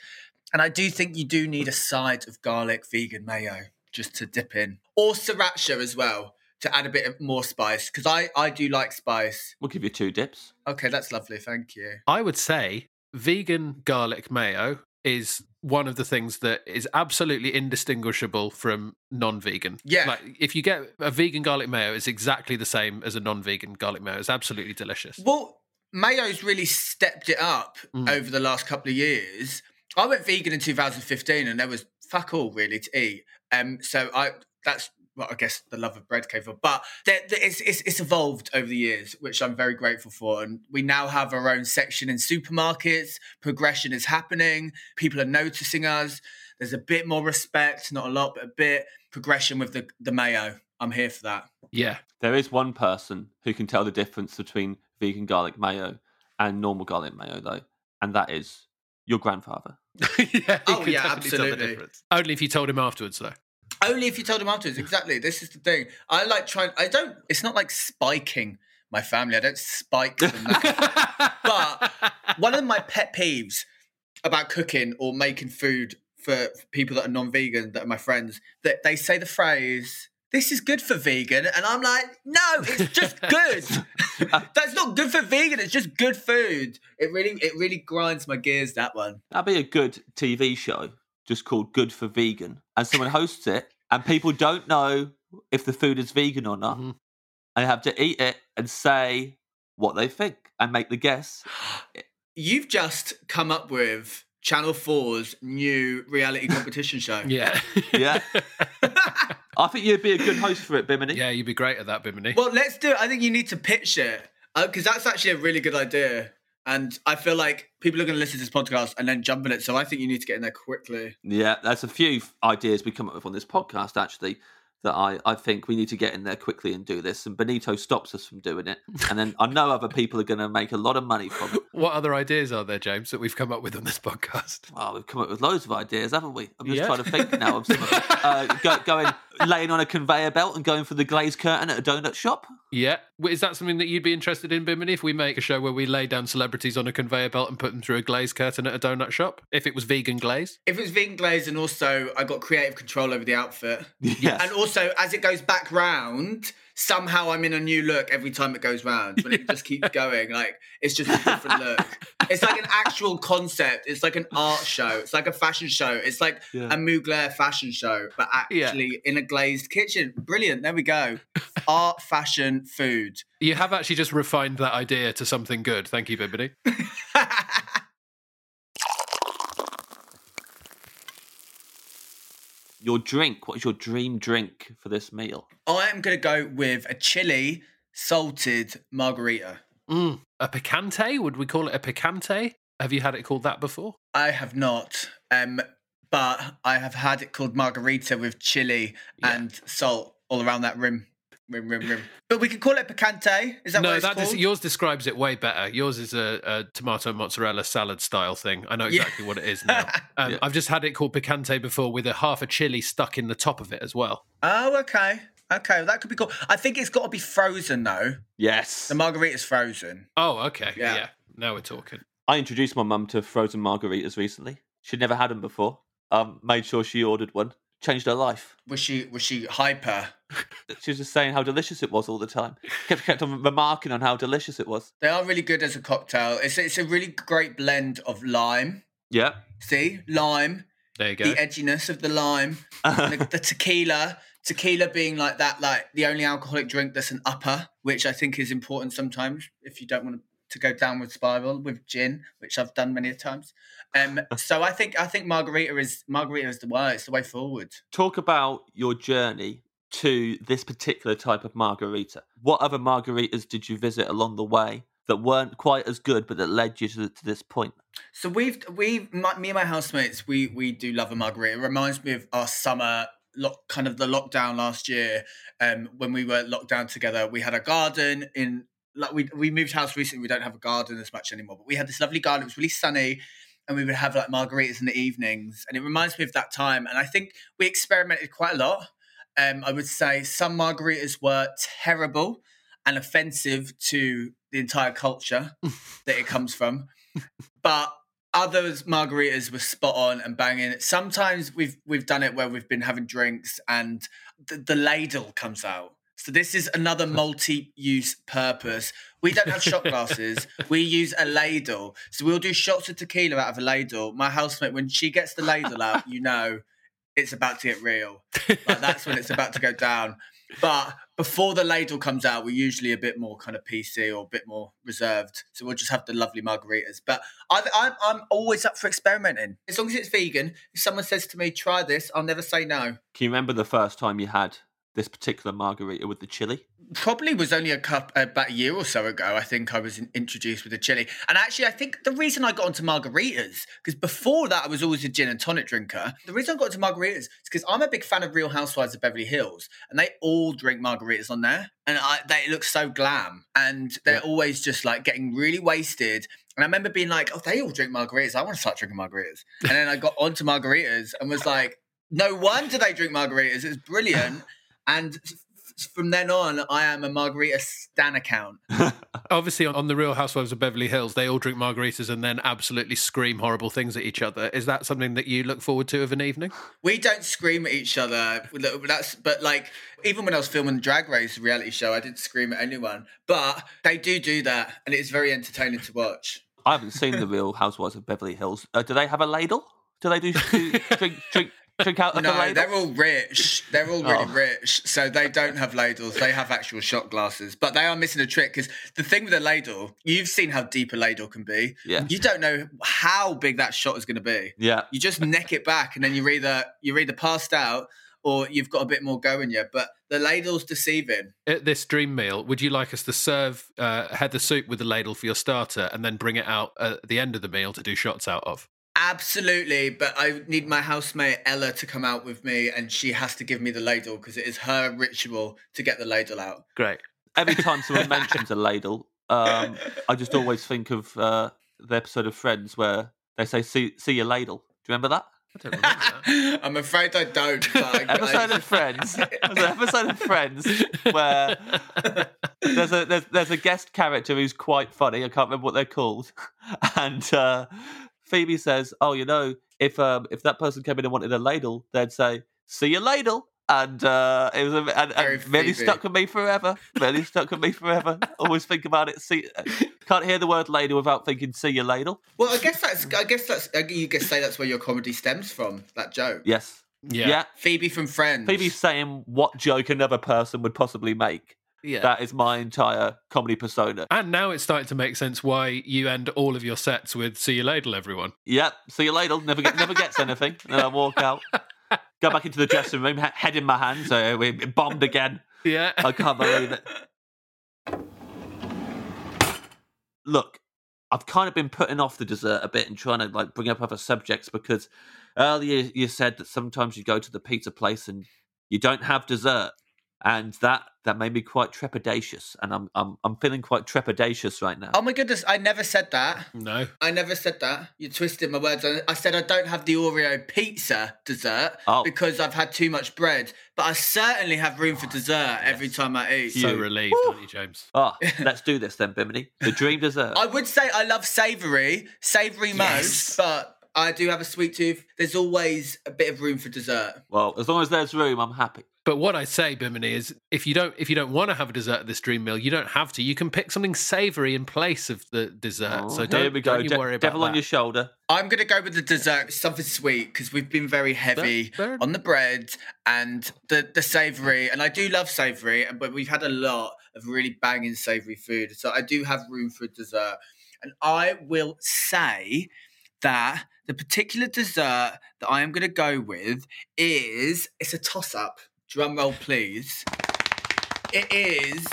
Speaker 4: And I do think you do need a side of garlic vegan mayo just to dip in, or sriracha as well to add a bit of more spice because I I do like spice.
Speaker 3: We'll give you two dips.
Speaker 4: Okay, that's lovely. Thank you.
Speaker 7: I would say vegan garlic mayo
Speaker 2: is one of the things that is absolutely indistinguishable from non-vegan.
Speaker 4: Yeah.
Speaker 2: Like if you get a vegan garlic mayo, it's exactly the same as a non-vegan garlic mayo. It's absolutely delicious.
Speaker 4: Well, mayo's really stepped it up
Speaker 2: Mm.
Speaker 4: over the last couple of years. I went vegan in 2015, and there was fuck all really to eat. Um, so I that's well, I guess the love of bread came from, but there, there- it's, it's it's evolved over the years, which I'm very grateful for. And we now have our own section in supermarkets. Progression is happening. People are noticing us. There's a bit more respect, not a lot, but a bit progression with the the mayo. I'm here for that.
Speaker 2: Yeah.
Speaker 3: There is one person who can tell the difference between vegan garlic mayo and normal garlic mayo, though, and that is your grandfather. [laughs]
Speaker 2: yeah, he
Speaker 4: Oh,
Speaker 2: could
Speaker 4: yeah,
Speaker 2: definitely tell the
Speaker 4: absolutely.
Speaker 2: difference. Only if you told him afterwards, though.
Speaker 4: Only if you told him afterwards. Exactly. This is the thing. I like trying. I don't. It's not like spiking my family. I don't spike them. [laughs] but one of my pet peeves about cooking or making food for people that are non-vegan, that are my friends, that they say the phrase. This is good for vegan, and I'm like, no, it's just good. [laughs] That's not good for vegan. It's just good food. It really, it really grinds my gears. That one.
Speaker 3: That'd be a good TV show, just called Good for Vegan, and someone hosts it, and people don't know if the food is vegan or not,
Speaker 2: Mhm.
Speaker 3: and they have to eat it and say what they think and make the guess. [gasps]
Speaker 4: You've just come up with Channel 4's new reality competition show. [laughs]
Speaker 2: Yeah.
Speaker 3: Yeah, [laughs] I think you'd be a good host for it, Bimini.
Speaker 2: yeah, you'd be great at that, Bimini.
Speaker 4: Well, let's do it. I think you need to pitch it because that's actually a really good idea. And I feel like people are going to listen to this podcast and then jump in it. So I think you need to get in there quickly.
Speaker 3: Yeah, there's a few ideas we come up with on this podcast actually that I, I think we need to get in there quickly and do this. And Benito stops us from doing it. And then I know other people are going to make a lot of money from it.
Speaker 2: What other ideas are there, James, that we've come up with on this podcast?
Speaker 3: Well, we've come up with loads of ideas, haven't we? I'm just
Speaker 2: Yeah.
Speaker 3: trying to think now of some of [laughs] uh, go, going, laying on a conveyor belt and going for the glazed curtain at a donut shop.
Speaker 2: Yeah. W- Is that something that you'd be interested in, Bimini, if we make a show where we lay down celebrities on a conveyor belt and put them through a glaze curtain at a donut shop? If it was vegan glaze?
Speaker 4: If it's vegan glaze and also I got creative control over the outfit. [laughs]
Speaker 3: Yes.
Speaker 4: And also, as it goes back round, somehow I'm in a new look every time it goes round. But it just keeps [laughs] going. Like, it's just a different look. It's like an actual concept. It's like an art show. It's like a fashion show. It's like
Speaker 3: Yeah.
Speaker 4: a Mugler fashion show, but actually in a glazed kitchen. Brilliant. There we go. Art, fashion, food.
Speaker 2: You have actually just refined that idea to something good. Thank you, Bimini. [laughs]
Speaker 3: Your drink. What is your dream drink for this meal?
Speaker 4: I am going to go with a chili salted margarita.
Speaker 2: Mm. A picante? Would we call it a picante? Have you had it called that before?
Speaker 4: I have not, um, but I have had it called margarita with chili
Speaker 2: Yeah.
Speaker 4: and salt all around that rim. But we could call it picante. Is that what
Speaker 2: no,
Speaker 4: it's
Speaker 2: that
Speaker 4: called?
Speaker 2: is, yours describes it way better. Yours is a, a tomato mozzarella salad style thing. I know
Speaker 4: Yeah.
Speaker 2: exactly what it is now. [laughs] Um,
Speaker 3: Yeah.
Speaker 2: I've just had it called picante before with a half a chili stuck in the top of it as well.
Speaker 4: Oh, okay. Okay, that could be cool. I think it's got to be frozen though.
Speaker 3: Yes.
Speaker 4: The margarita's frozen.
Speaker 2: Oh, okay.
Speaker 4: Yeah.
Speaker 2: Yeah. Now we're talking.
Speaker 3: I introduced my mum to frozen margaritas recently. She'd never had them before. Um, made sure she ordered one. Changed her life.
Speaker 4: Was she was she hyper? [laughs]
Speaker 3: She was just saying how delicious it was all the time. Kept kept on remarking on how delicious it was.
Speaker 4: They are really good as a cocktail. It's it's a really great blend of lime.
Speaker 3: Yeah.
Speaker 4: See, lime,
Speaker 2: There you go.
Speaker 4: the edginess of the lime, the, the tequila. Tequila being like that, like the only alcoholic drink that's an upper, which I think is important sometimes if you don't want to go downward spiral with gin, which I've done many times. Um, so I think I think margarita is margarita is the way. It's the way forward.
Speaker 3: Talk about your journey to this particular type of margarita. What other margaritas did you visit along the way that weren't quite as good, but that led you to, to this point?
Speaker 4: So we've we my, me and my housemates we we do love a margarita. It reminds me of our summer lock kind of the lockdown last year. Um, when we were locked down together, we had a garden in like we we moved house recently. We don't have a garden as much anymore, but we had this lovely garden. It was really sunny. And we would have like margaritas in the evenings, and it reminds me of that time. And I think we experimented quite a lot. Um, I would say some margaritas were terrible and offensive to the entire culture [laughs] that it comes from but others margaritas were spot on and banging. Sometimes we've we've done it where we've been having drinks and the, the ladle comes out So this is another multi-use purpose. We don't have shot glasses. [laughs] we use a ladle. So we'll do shots of tequila out of a ladle. My housemate, when she gets the ladle out, you know it's about to get real. Like that's when it's about to go down. But before the ladle comes out, we're usually a bit more kind of PC or a bit more reserved. So we'll just have the lovely margaritas. But I, I'm, I'm always up for experimenting. As long as it's vegan, if someone says to me, try this, I'll never say no.
Speaker 3: Can you remember the first time you had this particular margarita with the chili?
Speaker 4: Probably was only a cup uh, about a year or so ago. I think I was in, introduced with the chili, and actually, I think the reason I got onto margaritas because before that I was always a gin and tonic drinker. The reason I got into margaritas is because I'm a big fan of Real Housewives of Beverly Hills, and they all drink margaritas on there, and I, they look so glam, and they're
Speaker 3: Yeah.
Speaker 4: always just like getting really wasted. And I remember being like, "Oh, they all drink margaritas. I want to start drinking margaritas." And then I got onto margaritas and was like, "No wonder they drink margaritas. It's brilliant." And f- f- from then on, I am a margarita stan account. [laughs]
Speaker 7: Obviously, on- on the Real Housewives of Beverly Hills, they all drink margaritas and then absolutely scream horrible things at each other. Is that something that you look forward to of an evening?
Speaker 4: We don't scream at each other. That's but like even when I was filming the Drag Race reality show, I didn't scream at anyone. But they do do that, and it's very entertaining to watch.
Speaker 3: I haven't seen the Real Housewives of Beverly Hills. Uh, do they have a ladle? Do they do, do [laughs] drink drink drink out of the
Speaker 4: No, they're all rich. They're all really
Speaker 3: Oh.
Speaker 4: rich, so they don't have ladles. They have actual shot glasses, but they are missing a trick because the thing with a ladle, you've seen how deep a ladle can be.
Speaker 3: Yeah.
Speaker 4: You don't know how big that shot is going to be.
Speaker 3: Yeah.
Speaker 4: You just neck it back, and then you're either you're either passed out or you've got a bit more going you. But the ladle's deceiving.
Speaker 7: At this dream meal, would you like us to serve uh, heather soup with the ladle for your starter and then bring it out at the end of the meal to do shots out of?
Speaker 4: Absolutely, but I need my housemate Ella to come out with me, and she has to give me the ladle because it is her ritual to get the ladle out.
Speaker 7: Great.
Speaker 3: Every time someone [laughs] mentions a ladle, um, I just always think of uh, the episode of Friends where they say "see, see your ladle." Do you remember that?
Speaker 7: I don't remember that. [laughs]
Speaker 4: I'm afraid I don't. But I, [laughs]
Speaker 3: episode
Speaker 4: I-
Speaker 3: of Friends. There's an episode of Friends where there's a there's, there's a guest character who's quite funny. I can't remember what they're called, and uh, Phoebe says, "Oh, you know, if um, if that person came in and wanted a ladle, they'd say, see your ladle.'" And uh, it was a, and,
Speaker 4: Very
Speaker 3: and really stuck with me forever. Really stuck with me forever. Always think about it. See, can't hear the word ladle without thinking see your ladle.
Speaker 4: well, I guess that's. I guess that's. You could say that's where your comedy stems from. That joke.
Speaker 3: Yes.
Speaker 7: Yeah.
Speaker 3: yeah.
Speaker 4: Phoebe from Friends.
Speaker 3: Phoebe's saying what joke another person would possibly make.
Speaker 7: Yeah.
Speaker 3: That is my entire comedy persona.
Speaker 7: and now it's starting to make sense why you end all of your sets with "See you ladle, everyone."
Speaker 3: Yep. See you later. Never get, never gets anything. And [laughs] then I walk out, go back into the dressing room, he- head in my hands. So we bombed again.
Speaker 7: Yeah.
Speaker 3: I can't believe it. Look, I've kind of been putting off the dessert a bit and trying to like bring up other subjects because earlier you said that sometimes you go to the pizza place and you don't have dessert, and that that made me quite trepidatious, and I'm I'm I'm feeling quite trepidatious right now.
Speaker 4: Oh my goodness! I never said that.
Speaker 7: No.
Speaker 4: I never said that. You twisted my words. I I said I don't have the Oreo pizza dessert
Speaker 3: Oh.
Speaker 4: because I've had too much bread, but I certainly have room for oh, dessert every time I eat.
Speaker 7: So
Speaker 3: You-
Speaker 7: relieved, aren't you, James?
Speaker 3: Oh, [laughs] let's do this then, Bimini. The dream dessert.
Speaker 4: I would say I love savoury, savoury most, but I do have a sweet tooth. There's always a bit of room for dessert.
Speaker 3: Well, as long as there's room, I'm happy.
Speaker 7: But what I say, Bimini, is if you don't if you don't want to have a dessert at this dream meal, you don't have to. You can pick something savoury in place of the dessert.
Speaker 3: Oh,
Speaker 7: so
Speaker 3: here
Speaker 7: don't,
Speaker 3: we go.
Speaker 7: don't you
Speaker 3: De-
Speaker 7: worry about
Speaker 3: devil on
Speaker 7: that.
Speaker 3: your shoulder.
Speaker 4: I'm going to go with the dessert, something sweet, because we've been very heavy
Speaker 7: fair.
Speaker 4: on the bread and the, the savoury. And I do love savoury, but we've had a lot of really banging savoury food. So I do have room for a dessert. And I will say that the particular dessert that I am going to go with is it's a toss up. Drum roll, please. It is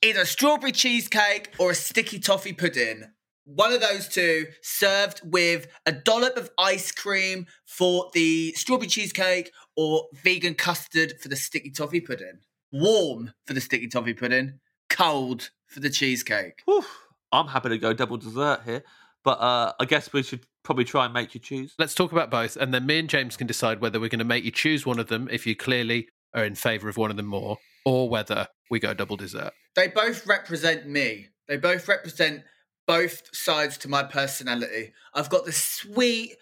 Speaker 4: either strawberry cheesecake or a sticky toffee pudding. One of those two served with a dollop of ice cream for the strawberry cheesecake or vegan custard for the sticky toffee pudding. Warm for the sticky toffee pudding, cold for the cheesecake.
Speaker 3: Whew. I'm happy to go double dessert here, but uh, I guess we should probably try and make you choose.
Speaker 7: Let's talk about both, and then me and James can decide whether we're going to make you choose one of them if you clearly are in favour of one of them more, or whether we go double dessert.
Speaker 4: They both represent me. They both represent both sides to my personality. I've got the sweet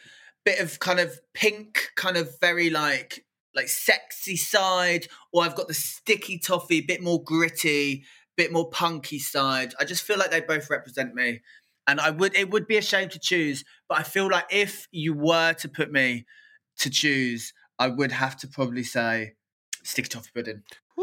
Speaker 4: bit of kind of pink, kind of very like like sexy side, or I've got the sticky toffee, bit more gritty, bit more punky side. I just feel like they both represent me. And I would it would be a shame to choose, but I feel like if you were to put me to choose, I would have to probably say sticky toffee pudding.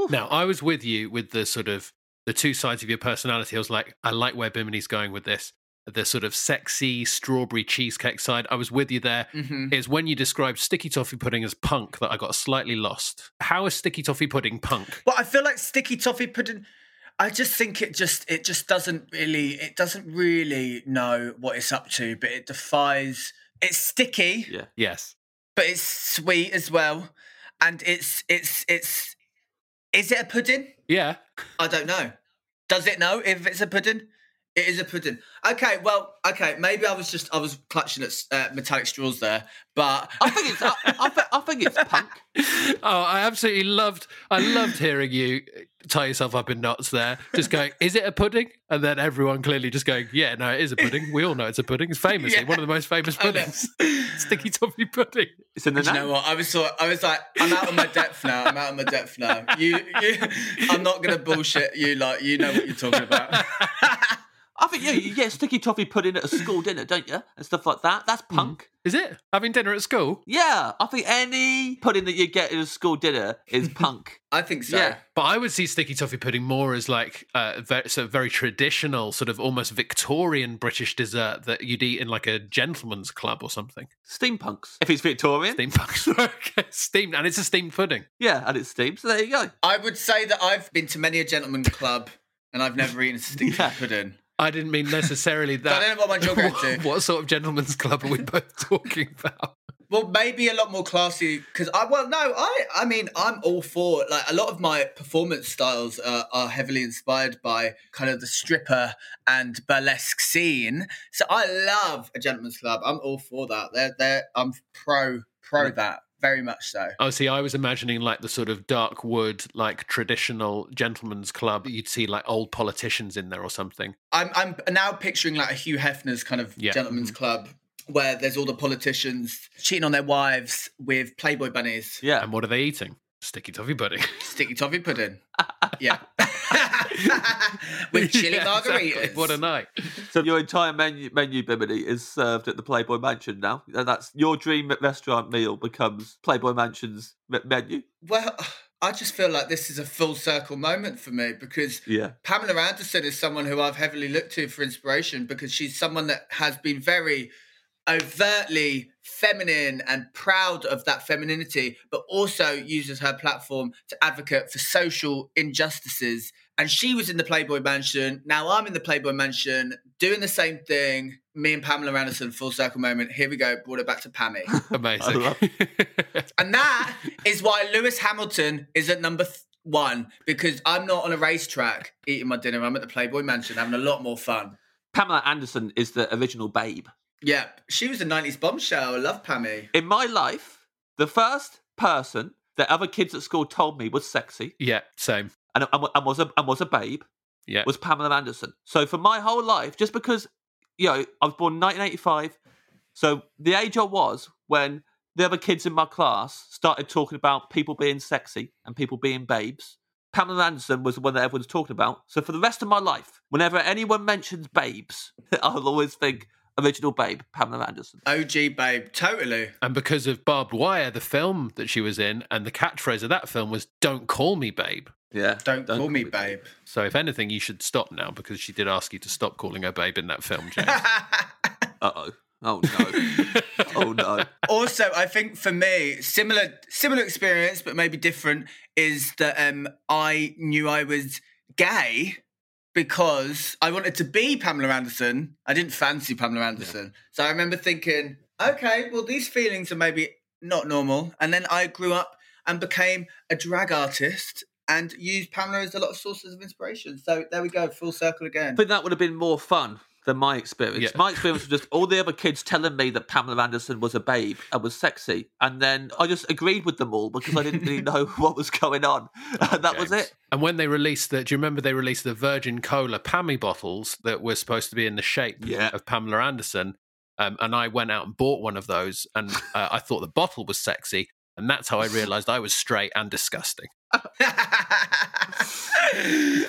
Speaker 2: Now, I was with you with the sort of the two sides of your personality. I was like, I like where Bimini's going with this. The sort of sexy strawberry cheesecake side. I was with you there.
Speaker 4: Mhm.
Speaker 2: It's when you described sticky toffee pudding as punk that I got slightly lost. How is sticky toffee pudding punk?
Speaker 4: Well, I feel like sticky toffee pudding. I just think it just it just doesn't really it doesn't really know what it's up to, but it defies. It's sticky,
Speaker 3: Yeah.
Speaker 2: Yes.
Speaker 4: but it's sweet as well, and it's it's it's. Is it a pudding?
Speaker 2: Yeah.
Speaker 4: I don't know. Does it know if it's a pudding? It is a pudding. Okay, well, okay, maybe I was just I was clutching at uh, metallic straws there, but
Speaker 3: I think it's I, I, thi- I think it's punk. [laughs]
Speaker 2: Oh, I absolutely loved. I loved hearing you tie yourself up in knots there. Just going, is it a pudding? And then everyone clearly just going, yeah, no, it is a pudding. We all know it's a pudding. It's famously
Speaker 4: Yeah.
Speaker 2: one of the most famous puddings. [laughs] Sticky toffee pudding.
Speaker 3: It's in the
Speaker 4: Do you know what? I was sort. I was like, I'm out of my depth now. I'm out of my depth now. You, you I'm not gonna bullshit you. Like, you know what you're talking about. [laughs]
Speaker 3: I think yeah, you get sticky toffee pudding at a school dinner, don't you? And stuff like that. That's hmm. punk.
Speaker 2: Is it having dinner at school?
Speaker 3: Yeah, I think any pudding that you get at a school dinner is [laughs] punk.
Speaker 4: I think so.
Speaker 3: Yeah.
Speaker 2: But I would see sticky toffee pudding more as like a very, sort of very traditional, sort of almost Victorian British dessert that you'd eat in like a gentleman's club or something.
Speaker 3: Steampunks. If it's Victorian.
Speaker 2: Steamed [laughs] okay, steamed, and it's a steamed pudding.
Speaker 3: Yeah, and it's steamed. So there you go.
Speaker 4: I would say that I've been to many a gentleman's club, and I've never eaten a sticky [laughs]
Speaker 3: Yeah.
Speaker 4: pudding.
Speaker 2: I didn't mean necessarily [laughs]
Speaker 4: But I
Speaker 2: that.
Speaker 4: don't know [laughs] what one you're going to.
Speaker 2: what, sort of gentleman's club are we both talking about?
Speaker 4: Well, maybe a lot more classy because I well no I I mean I'm all for like a lot of my performance styles uh, are heavily inspired by kind of the stripper and burlesque scene. So I love a gentleman's club. I'm all for that. They're they're I'm pro pro that very much so.
Speaker 2: Oh, see, I was imagining like the sort of dark wood, like traditional gentleman's club. You'd see like old politicians in there or something.
Speaker 4: I'm I'm now picturing like a Hugh Hefner's kind of
Speaker 2: Yeah.
Speaker 4: gentleman's mm-hmm. club where there's all the politicians cheating on their wives with Playboy bunnies.
Speaker 3: Yeah.
Speaker 2: And what are they eating? Sticky toffee pudding. [laughs]
Speaker 4: Sticky toffee pudding. [laughs] yeah. [laughs] with chili
Speaker 2: Yeah,
Speaker 4: margaritas.
Speaker 2: exactly. What a night.
Speaker 3: So your entire menu, menu Bimini is served at the Playboy Mansion now, and that's your dream restaurant meal becomes Playboy Mansion's me- menu.
Speaker 4: Well, I just feel like this is a full circle moment for me because
Speaker 3: Yeah.
Speaker 4: Pamela Anderson is someone who I've heavily looked to for inspiration because she's someone that has been very overtly feminine and proud of that femininity, but also uses her platform to advocate for social injustices. And she was in the Playboy Mansion. Now I'm in the Playboy Mansion doing the same thing. Me and Pamela Anderson, full circle moment. Here we go. Brought it back to Pammy. [laughs]
Speaker 2: Amazing.
Speaker 3: love- [laughs]
Speaker 4: And that is why Lewis Hamilton is at number th- one because I'm not on a racetrack eating my dinner. I'm at the Playboy Mansion having a lot more fun.
Speaker 3: Pamela Anderson is the original babe.
Speaker 4: Yeah, she was a 90s bombshell. I love Pammy.
Speaker 3: In my life, the first person that other kids at school told me was sexy
Speaker 2: yeah, same.
Speaker 3: and, and, and was a and was a babe
Speaker 2: Yeah.
Speaker 3: was Pamela Anderson. So for my whole life, just because you know I was born in 1985, so the age I was when the other kids in my class started talking about people being sexy and people being babes. Pamela Anderson was the one that everyone's talking about. So for the rest of my life, whenever anyone mentions babes, [laughs] I'll always think original babe, Pamela Anderson.
Speaker 4: OG babe, totally.
Speaker 2: And because of Barb Wire, the film that she was in, and the catchphrase of that film was "Don't call me babe."
Speaker 3: Yeah.
Speaker 4: Don't, call me babe.
Speaker 2: So if anything, you should stop now because she did ask you to stop calling her babe in that film, James. [laughs]
Speaker 3: Uh oh. Oh no. [laughs] oh no.
Speaker 4: also, I think for me, similar similar experience, but maybe different, is that um, I knew I was gay because I wanted to be Pamela Anderson. I didn't fancy Pamela Anderson. So I remember thinking, okay, well, these feelings are maybe not normal. And then I grew up and became a drag artist and used Pamela as a lot of sources of inspiration. So there we go, full circle again.
Speaker 3: But that would have been more fun than my experience.
Speaker 2: Yeah.
Speaker 3: My experience was just all the other kids telling me that Pamela Anderson was a babe and was sexy, and then I just agreed with them all because I didn't really [laughs] know what was going on, and [laughs] that was it.
Speaker 2: And when they released the, do you remember they released the Virgin Cola Pammy bottles that were supposed to be in the shape
Speaker 3: Yeah.
Speaker 2: of Pamela Anderson? Um, and I went out and bought one of those, and uh, I thought the bottle was sexy. And that's how I realised I was straight and disgusting. [laughs]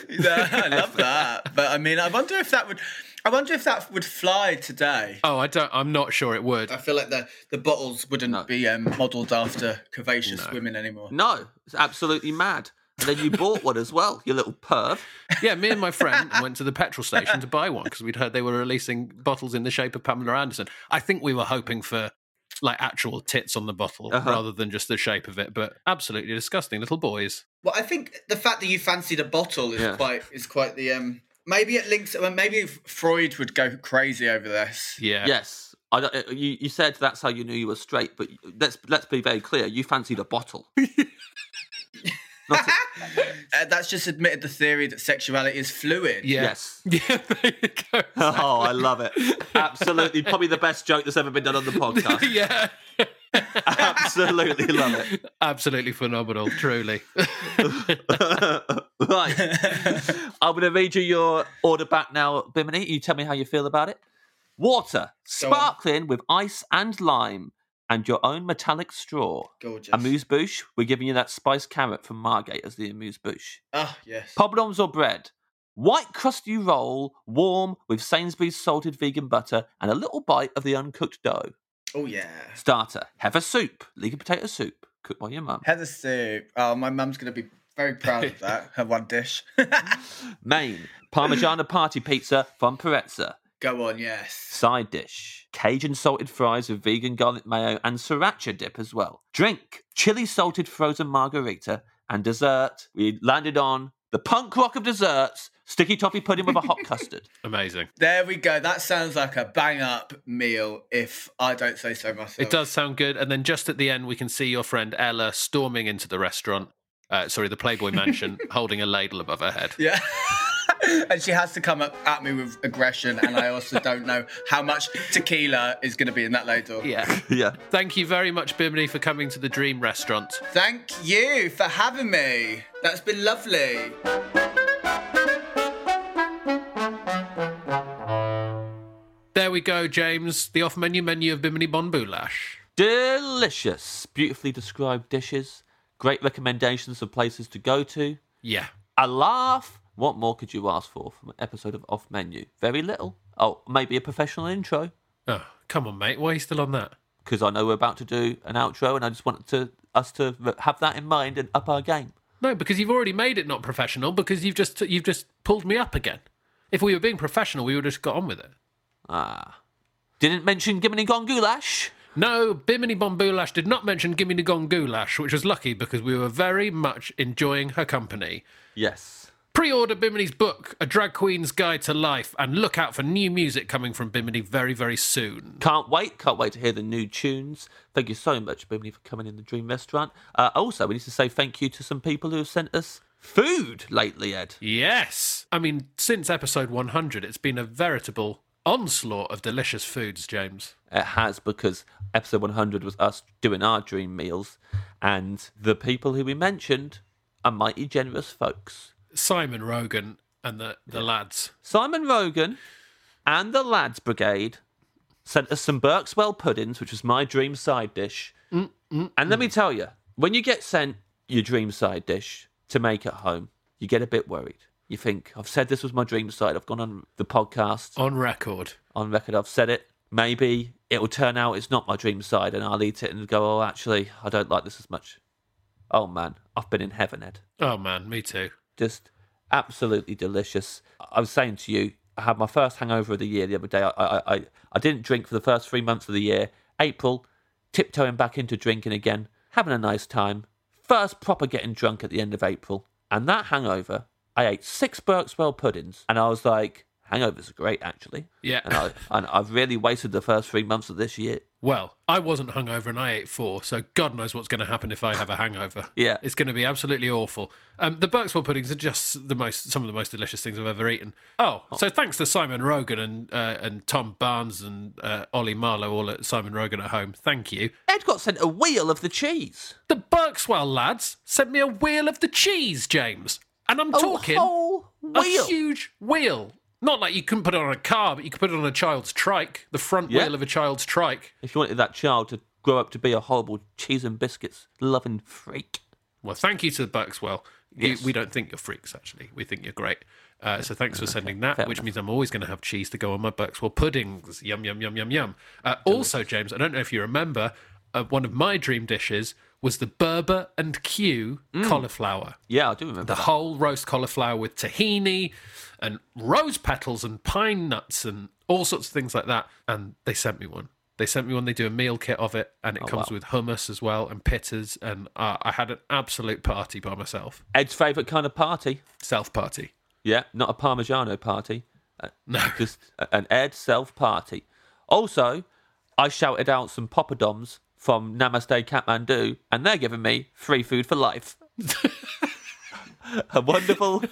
Speaker 4: Yeah, I love that. But I mean, I wonder if that would. I wonder if that would fly today.
Speaker 2: Oh, I don't. I'm not sure it would.
Speaker 4: I feel like the, the bottles wouldn't
Speaker 3: No.
Speaker 4: be um, modelled after curvaceous women anymore.
Speaker 3: No, it's absolutely mad. And then you bought one as well, you little perv. [laughs]
Speaker 2: Yeah, me and my friend went to the petrol station to buy one because we'd heard they were releasing bottles in the shape of Pamela Anderson. I think we were hoping for like actual tits on the bottle
Speaker 3: Uh-huh.
Speaker 2: rather than just the shape of it, but absolutely disgusting little boys.
Speaker 4: Well, I think the fact that you fancied a bottle is
Speaker 3: Yeah.
Speaker 4: quite is quite the um. Maybe it links. well, Maybe Freud would go crazy over this.
Speaker 2: Yeah.
Speaker 3: Yes. I uh, you, you said that's how you knew you were straight, but let's let's be very clear. You fancied a bottle. [laughs] A- [laughs]
Speaker 4: Uh, that's just admitted the theory that sexuality is fluid.
Speaker 2: Yeah.
Speaker 3: Yes. [laughs]
Speaker 2: Yeah, there you go.
Speaker 3: Oh, I love it. Absolutely. Probably the best joke that's ever been done on the podcast.
Speaker 2: yeah.
Speaker 3: Absolutely love it.
Speaker 2: Absolutely phenomenal, truly.
Speaker 3: right. I'm going to read you your order back now, Bimini. You tell me how you feel about it. Water, sparkling with ice and lime, and your own metallic straw.
Speaker 4: Gorgeous.
Speaker 3: Amuse bouche, we're giving you that spiced carrot from Margate as the amuse bouche.
Speaker 4: Ah, yes.
Speaker 3: Poppadoms or bread? White crusty roll, warm with Sainsbury's salted vegan butter and a little bite of the uncooked dough.
Speaker 4: Oh yeah.
Speaker 3: Starter, heather soup, leek and potato soup, cooked by your mum.
Speaker 4: Heather soup. Oh, my mum's gonna be very proud of that. [laughs] Her one dish. [laughs]
Speaker 3: Main, Parmigiana party pizza from Perezza.
Speaker 4: Go on, yes.
Speaker 3: Side dish, Cajun salted fries with vegan garlic mayo and sriracha dip as well. Drink, chili salted frozen margarita. And dessert, we landed on the punk rock of desserts, sticky toffee pudding with a hot custard. [laughs]
Speaker 2: Amazing.
Speaker 4: There we go. That sounds like a bang up meal, if I don't say so myself.
Speaker 2: It does sound good. And then just at the end, we can see your friend Ella storming into the restaurant. Uh, sorry, the Playboy Mansion, [laughs] holding a ladle above her head.
Speaker 4: Yeah. [laughs] and she has to come up at me with aggression, and I also don't know how much tequila is going to be in that ladle.
Speaker 2: Yeah. [laughs]
Speaker 3: yeah.
Speaker 2: Thank you very much, Bimini, for coming to the Dream Restaurant.
Speaker 4: Thank you for having me. That's been lovely.
Speaker 2: There we go, James. The off menu menu of Bimini Bon Boulash.
Speaker 3: Delicious, beautifully described dishes, great recommendations of places to go to,
Speaker 2: Yeah.
Speaker 3: a laugh. What more could you ask for from an episode of Off Menu? Very little. Oh, maybe a professional intro,
Speaker 2: Oh, come on, mate. Why are you still on that?
Speaker 3: because I know we're about to do an outro, and I just wanted to us to have that in mind and up our game.
Speaker 2: No, because you've already made it not professional. Because you've just you've just pulled me up again. If we were being professional, we would have just got on with it.
Speaker 3: Ah, didn't mention Gimini Gone Goulash.
Speaker 2: No, Bimini Bon Boulash did not mention Gimme the Gone Goulash, which was lucky because we were very much enjoying her company.
Speaker 3: Yes.
Speaker 2: Pre-order Bimini's book, A Drag Queen's Guide to Life, and look out for new music coming from Bimini very, very soon.
Speaker 3: Can't wait. Can't wait to hear the new tunes. Thank you so much, Bimini, for coming in the Dream Restaurant. Uh, also, we need to say thank you to some people who have sent us food lately, Ed.
Speaker 2: Yes. I mean, since episode 100, it's been a veritable onslaught of delicious foods, James.
Speaker 3: It has because episode 100 was us doing our dream meals, and the people who we mentioned are mighty generous folks.
Speaker 2: Simon Rogan and the, the lads.
Speaker 3: Simon Rogan and the Lads Brigade sent us some Berkswell puddings, which was my dream side dish. Mm, mm, and let me mm. tell you, when you get sent your dream side dish to make at home, you get a bit worried. You think, I've said this was my dream side. I've gone on the podcast,
Speaker 2: On record.
Speaker 3: on record, I've said it. Maybe it'll turn out it's not my dream side, and I'll eat it and go, oh, actually, I don't like this as much. Oh man, I've been in heaven, Ed
Speaker 2: Oh, man, me too.
Speaker 3: just absolutely delicious. I was saying to you, I had my first hangover of the year the other day. I, I, I, I didn't drink for the first three months of the year. April, tiptoeing back into drinking again, having a nice time. First proper getting drunk at the end of April. And that hangover, I ate six Berkswell puddings, and I was like, hangovers are great, actually.
Speaker 2: Yeah.
Speaker 3: And, I, and I've really wasted the first three months of this year.
Speaker 2: Well, I wasn't hungover and I ate four, so God knows what's going to happen if I have a hangover.
Speaker 3: Yeah.
Speaker 2: It's going to be absolutely awful. Um, the Berkswell puddings are just the most, some of the most delicious things I've ever eaten. Oh, so thanks to Simon Rogan and uh, and Tom Barnes and uh, Ollie Marlowe, all at Simon Rogan at home. Thank you.
Speaker 3: Ed got sent a wheel of the cheese.
Speaker 2: The Berkswell lads sent me a wheel of the cheese, James, and I'm
Speaker 3: A
Speaker 2: talking
Speaker 3: whole
Speaker 2: a
Speaker 3: wheel.
Speaker 2: huge wheel. Not like you couldn't put it on a car, but you could put it on a child's trike, the front
Speaker 3: Yeah.
Speaker 2: wheel of a child's trike.
Speaker 3: If you wanted that child to grow up to be a horrible cheese and biscuits loving freak.
Speaker 2: Well, thank you to the Berkswell. You,
Speaker 3: Yes.
Speaker 2: We don't think you're freaks, actually. We think you're great. Uh, so thanks for sending [laughs] that,
Speaker 3: fair
Speaker 2: which
Speaker 3: enough.
Speaker 2: means I'm always going to have cheese to go on my Berkswell puddings. Yum, yum, yum, yum, yum. Uh, also, James, I don't know if you remember, uh, one of my dream dishes was the Berber and Q cauliflower.
Speaker 3: Yeah, I do remember
Speaker 2: The
Speaker 3: that.
Speaker 2: whole roast cauliflower with tahini and rose petals and pine nuts and all sorts of things like that. And they sent me one. They sent me one. They do a meal kit of it, and it comes
Speaker 3: wow.
Speaker 2: with hummus as well and pitters. And uh, I had an absolute party by myself.
Speaker 3: Ed's favourite kind of party.
Speaker 2: Self party.
Speaker 3: Yeah, not a Parmigiano party. Uh,
Speaker 2: No. [laughs]
Speaker 3: Just an Ed self party. Also, I shouted out some poppadoms from Namaste Kathmandu, and they're giving me free food for life. [laughs] a wonderful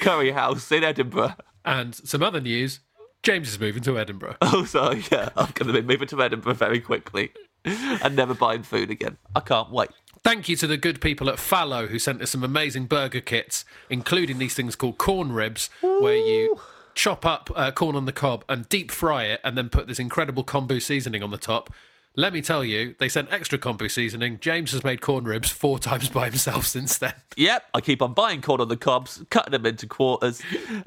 Speaker 3: curry house in Edinburgh.
Speaker 2: And some other news James is moving to Edinburgh. [laughs]
Speaker 3: Also, yeah, I'm going to be moving to Edinburgh very quickly and never buying food again. I can't wait.
Speaker 2: Thank you to the good people at Fallow who sent us some amazing burger kits, including these things called corn ribs, where you chop up uh, corn on the cob and deep fry it, and then put this incredible kombu seasoning on the top. Let me tell you, they sent extra kombu seasoning. James has made corn ribs four times by himself since then.
Speaker 3: Yep, I keep on buying corn on the cobs, cutting them into quarters,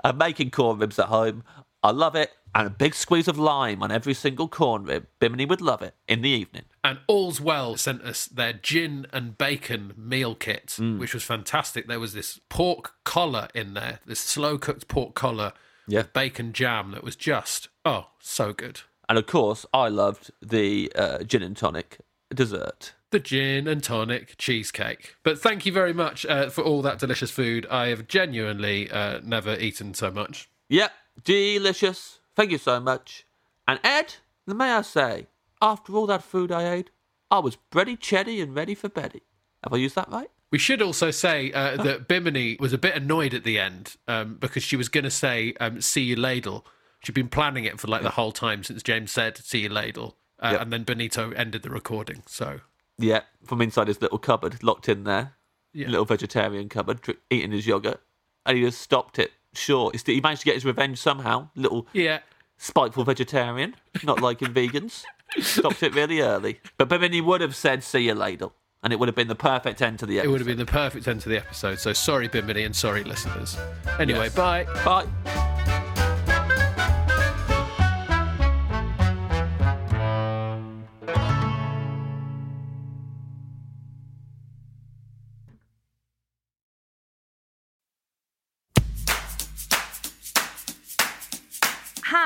Speaker 3: and making corn ribs at home. I love it, and a big squeeze of lime on every single corn rib. Bimini would love it in the evening.
Speaker 2: And All's Well sent us their gin and bacon meal kit, mm. which was fantastic. There was this pork collar in there, this slow cooked pork collar
Speaker 3: Yeah.
Speaker 2: with bacon jam that was just, oh, so good.
Speaker 3: And of course, I loved the uh, gin and tonic dessert.
Speaker 2: the gin and tonic cheesecake. But thank you very much uh, for all that delicious food. I have genuinely uh, never eaten so much.
Speaker 3: Yep, delicious. Thank you so much. And Ed, may I say, after all that food I ate, I was ready, chetty, and ready for Betty. Have I used that right?
Speaker 2: We should also say uh, that Bimini was a bit annoyed at the end um, because she was going to say, um, see you ladle. She'd been planning it for like the whole time since James said, see you ladle. Uh,
Speaker 3: Yep.
Speaker 2: And then Benito ended the recording. So,
Speaker 3: Yeah, from inside his little cupboard, locked in there.
Speaker 2: Yeah.
Speaker 3: Little vegetarian cupboard, dr- eating his yogurt. And he just stopped it short. He He managed to get his revenge somehow. Little
Speaker 2: yeah.
Speaker 3: spiteful vegetarian, not liking vegans. Stopped it really early. But but then he would have said, see you ladle. And it would have been the perfect end to the
Speaker 2: It
Speaker 3: episode.
Speaker 2: would have been the perfect end to the episode. So sorry, Bimini, and sorry, listeners. Anyway,
Speaker 3: Yes.
Speaker 2: bye.
Speaker 3: Bye.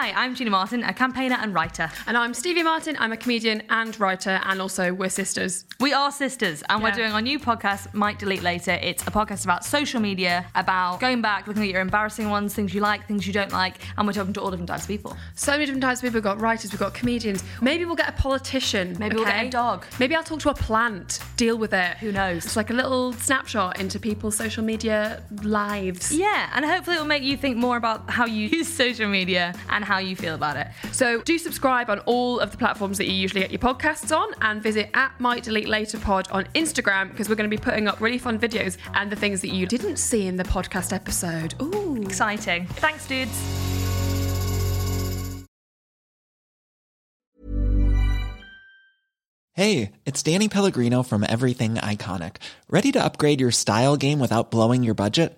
Speaker 8: Hi, I'm Gina Martin, a campaigner and writer.
Speaker 9: And I'm Stevie Martin. I'm a comedian and writer, and also we're sisters.
Speaker 8: We are sisters, and we're doing our new podcast, Might Delete Later. It's a podcast about social media, about going back, looking at your embarrassing ones, things you like, things you don't like, and we're talking to all different types of people.
Speaker 9: So many different types of people. We've got writers, we've got comedians. Maybe we'll get a politician.
Speaker 8: Maybe we'll get a dog.
Speaker 9: Maybe I'll talk to a plant, deal with it.
Speaker 8: Who knows?
Speaker 9: It's like a little snapshot into people's social media lives.
Speaker 8: Yeah, and hopefully it'll make you think more about how you [laughs] use social media and how you feel about it.
Speaker 9: So do subscribe on all of the platforms that you usually get your podcasts on and visit at Might Delete Later Pod on Instagram because we're going to be putting up really fun videos and the things that you didn't see in the podcast episode. Ooh.
Speaker 8: Exciting. Thanks, dudes.
Speaker 10: Hey, it's Danny Pellegrino from Everything Iconic. Ready to upgrade your style game without blowing your budget?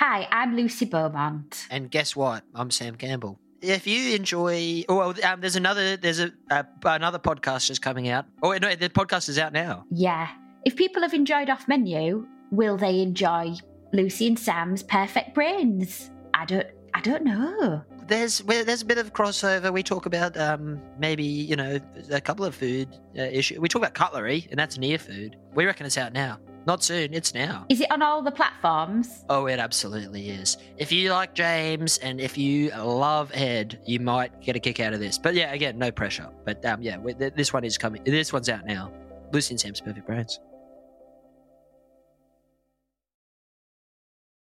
Speaker 11: Hi, I'm Lucy Beaumont.
Speaker 12: And guess what? I'm Sam Campbell. If you enjoy, oh, well, um, there's another there's a uh, another podcast just coming out. Oh no, the podcast is out now.
Speaker 11: Yeah. If people have enjoyed Off Menu, will they enjoy Lucy and Sam's Perfect Brains? I don't I don't know.
Speaker 12: There's well, there's a bit of crossover. We talk about um, maybe you know a couple of food uh, issues. We talk about cutlery, and that's near food. We reckon it's out now. Not soon. It's now.
Speaker 11: Is it on all the platforms?
Speaker 12: Oh, it absolutely is. If you like James and if you love Ed, you might get a kick out of this. But yeah, again, no pressure. But um, yeah, this one is coming. This one's out now. Lucy and Sam's perfect brains.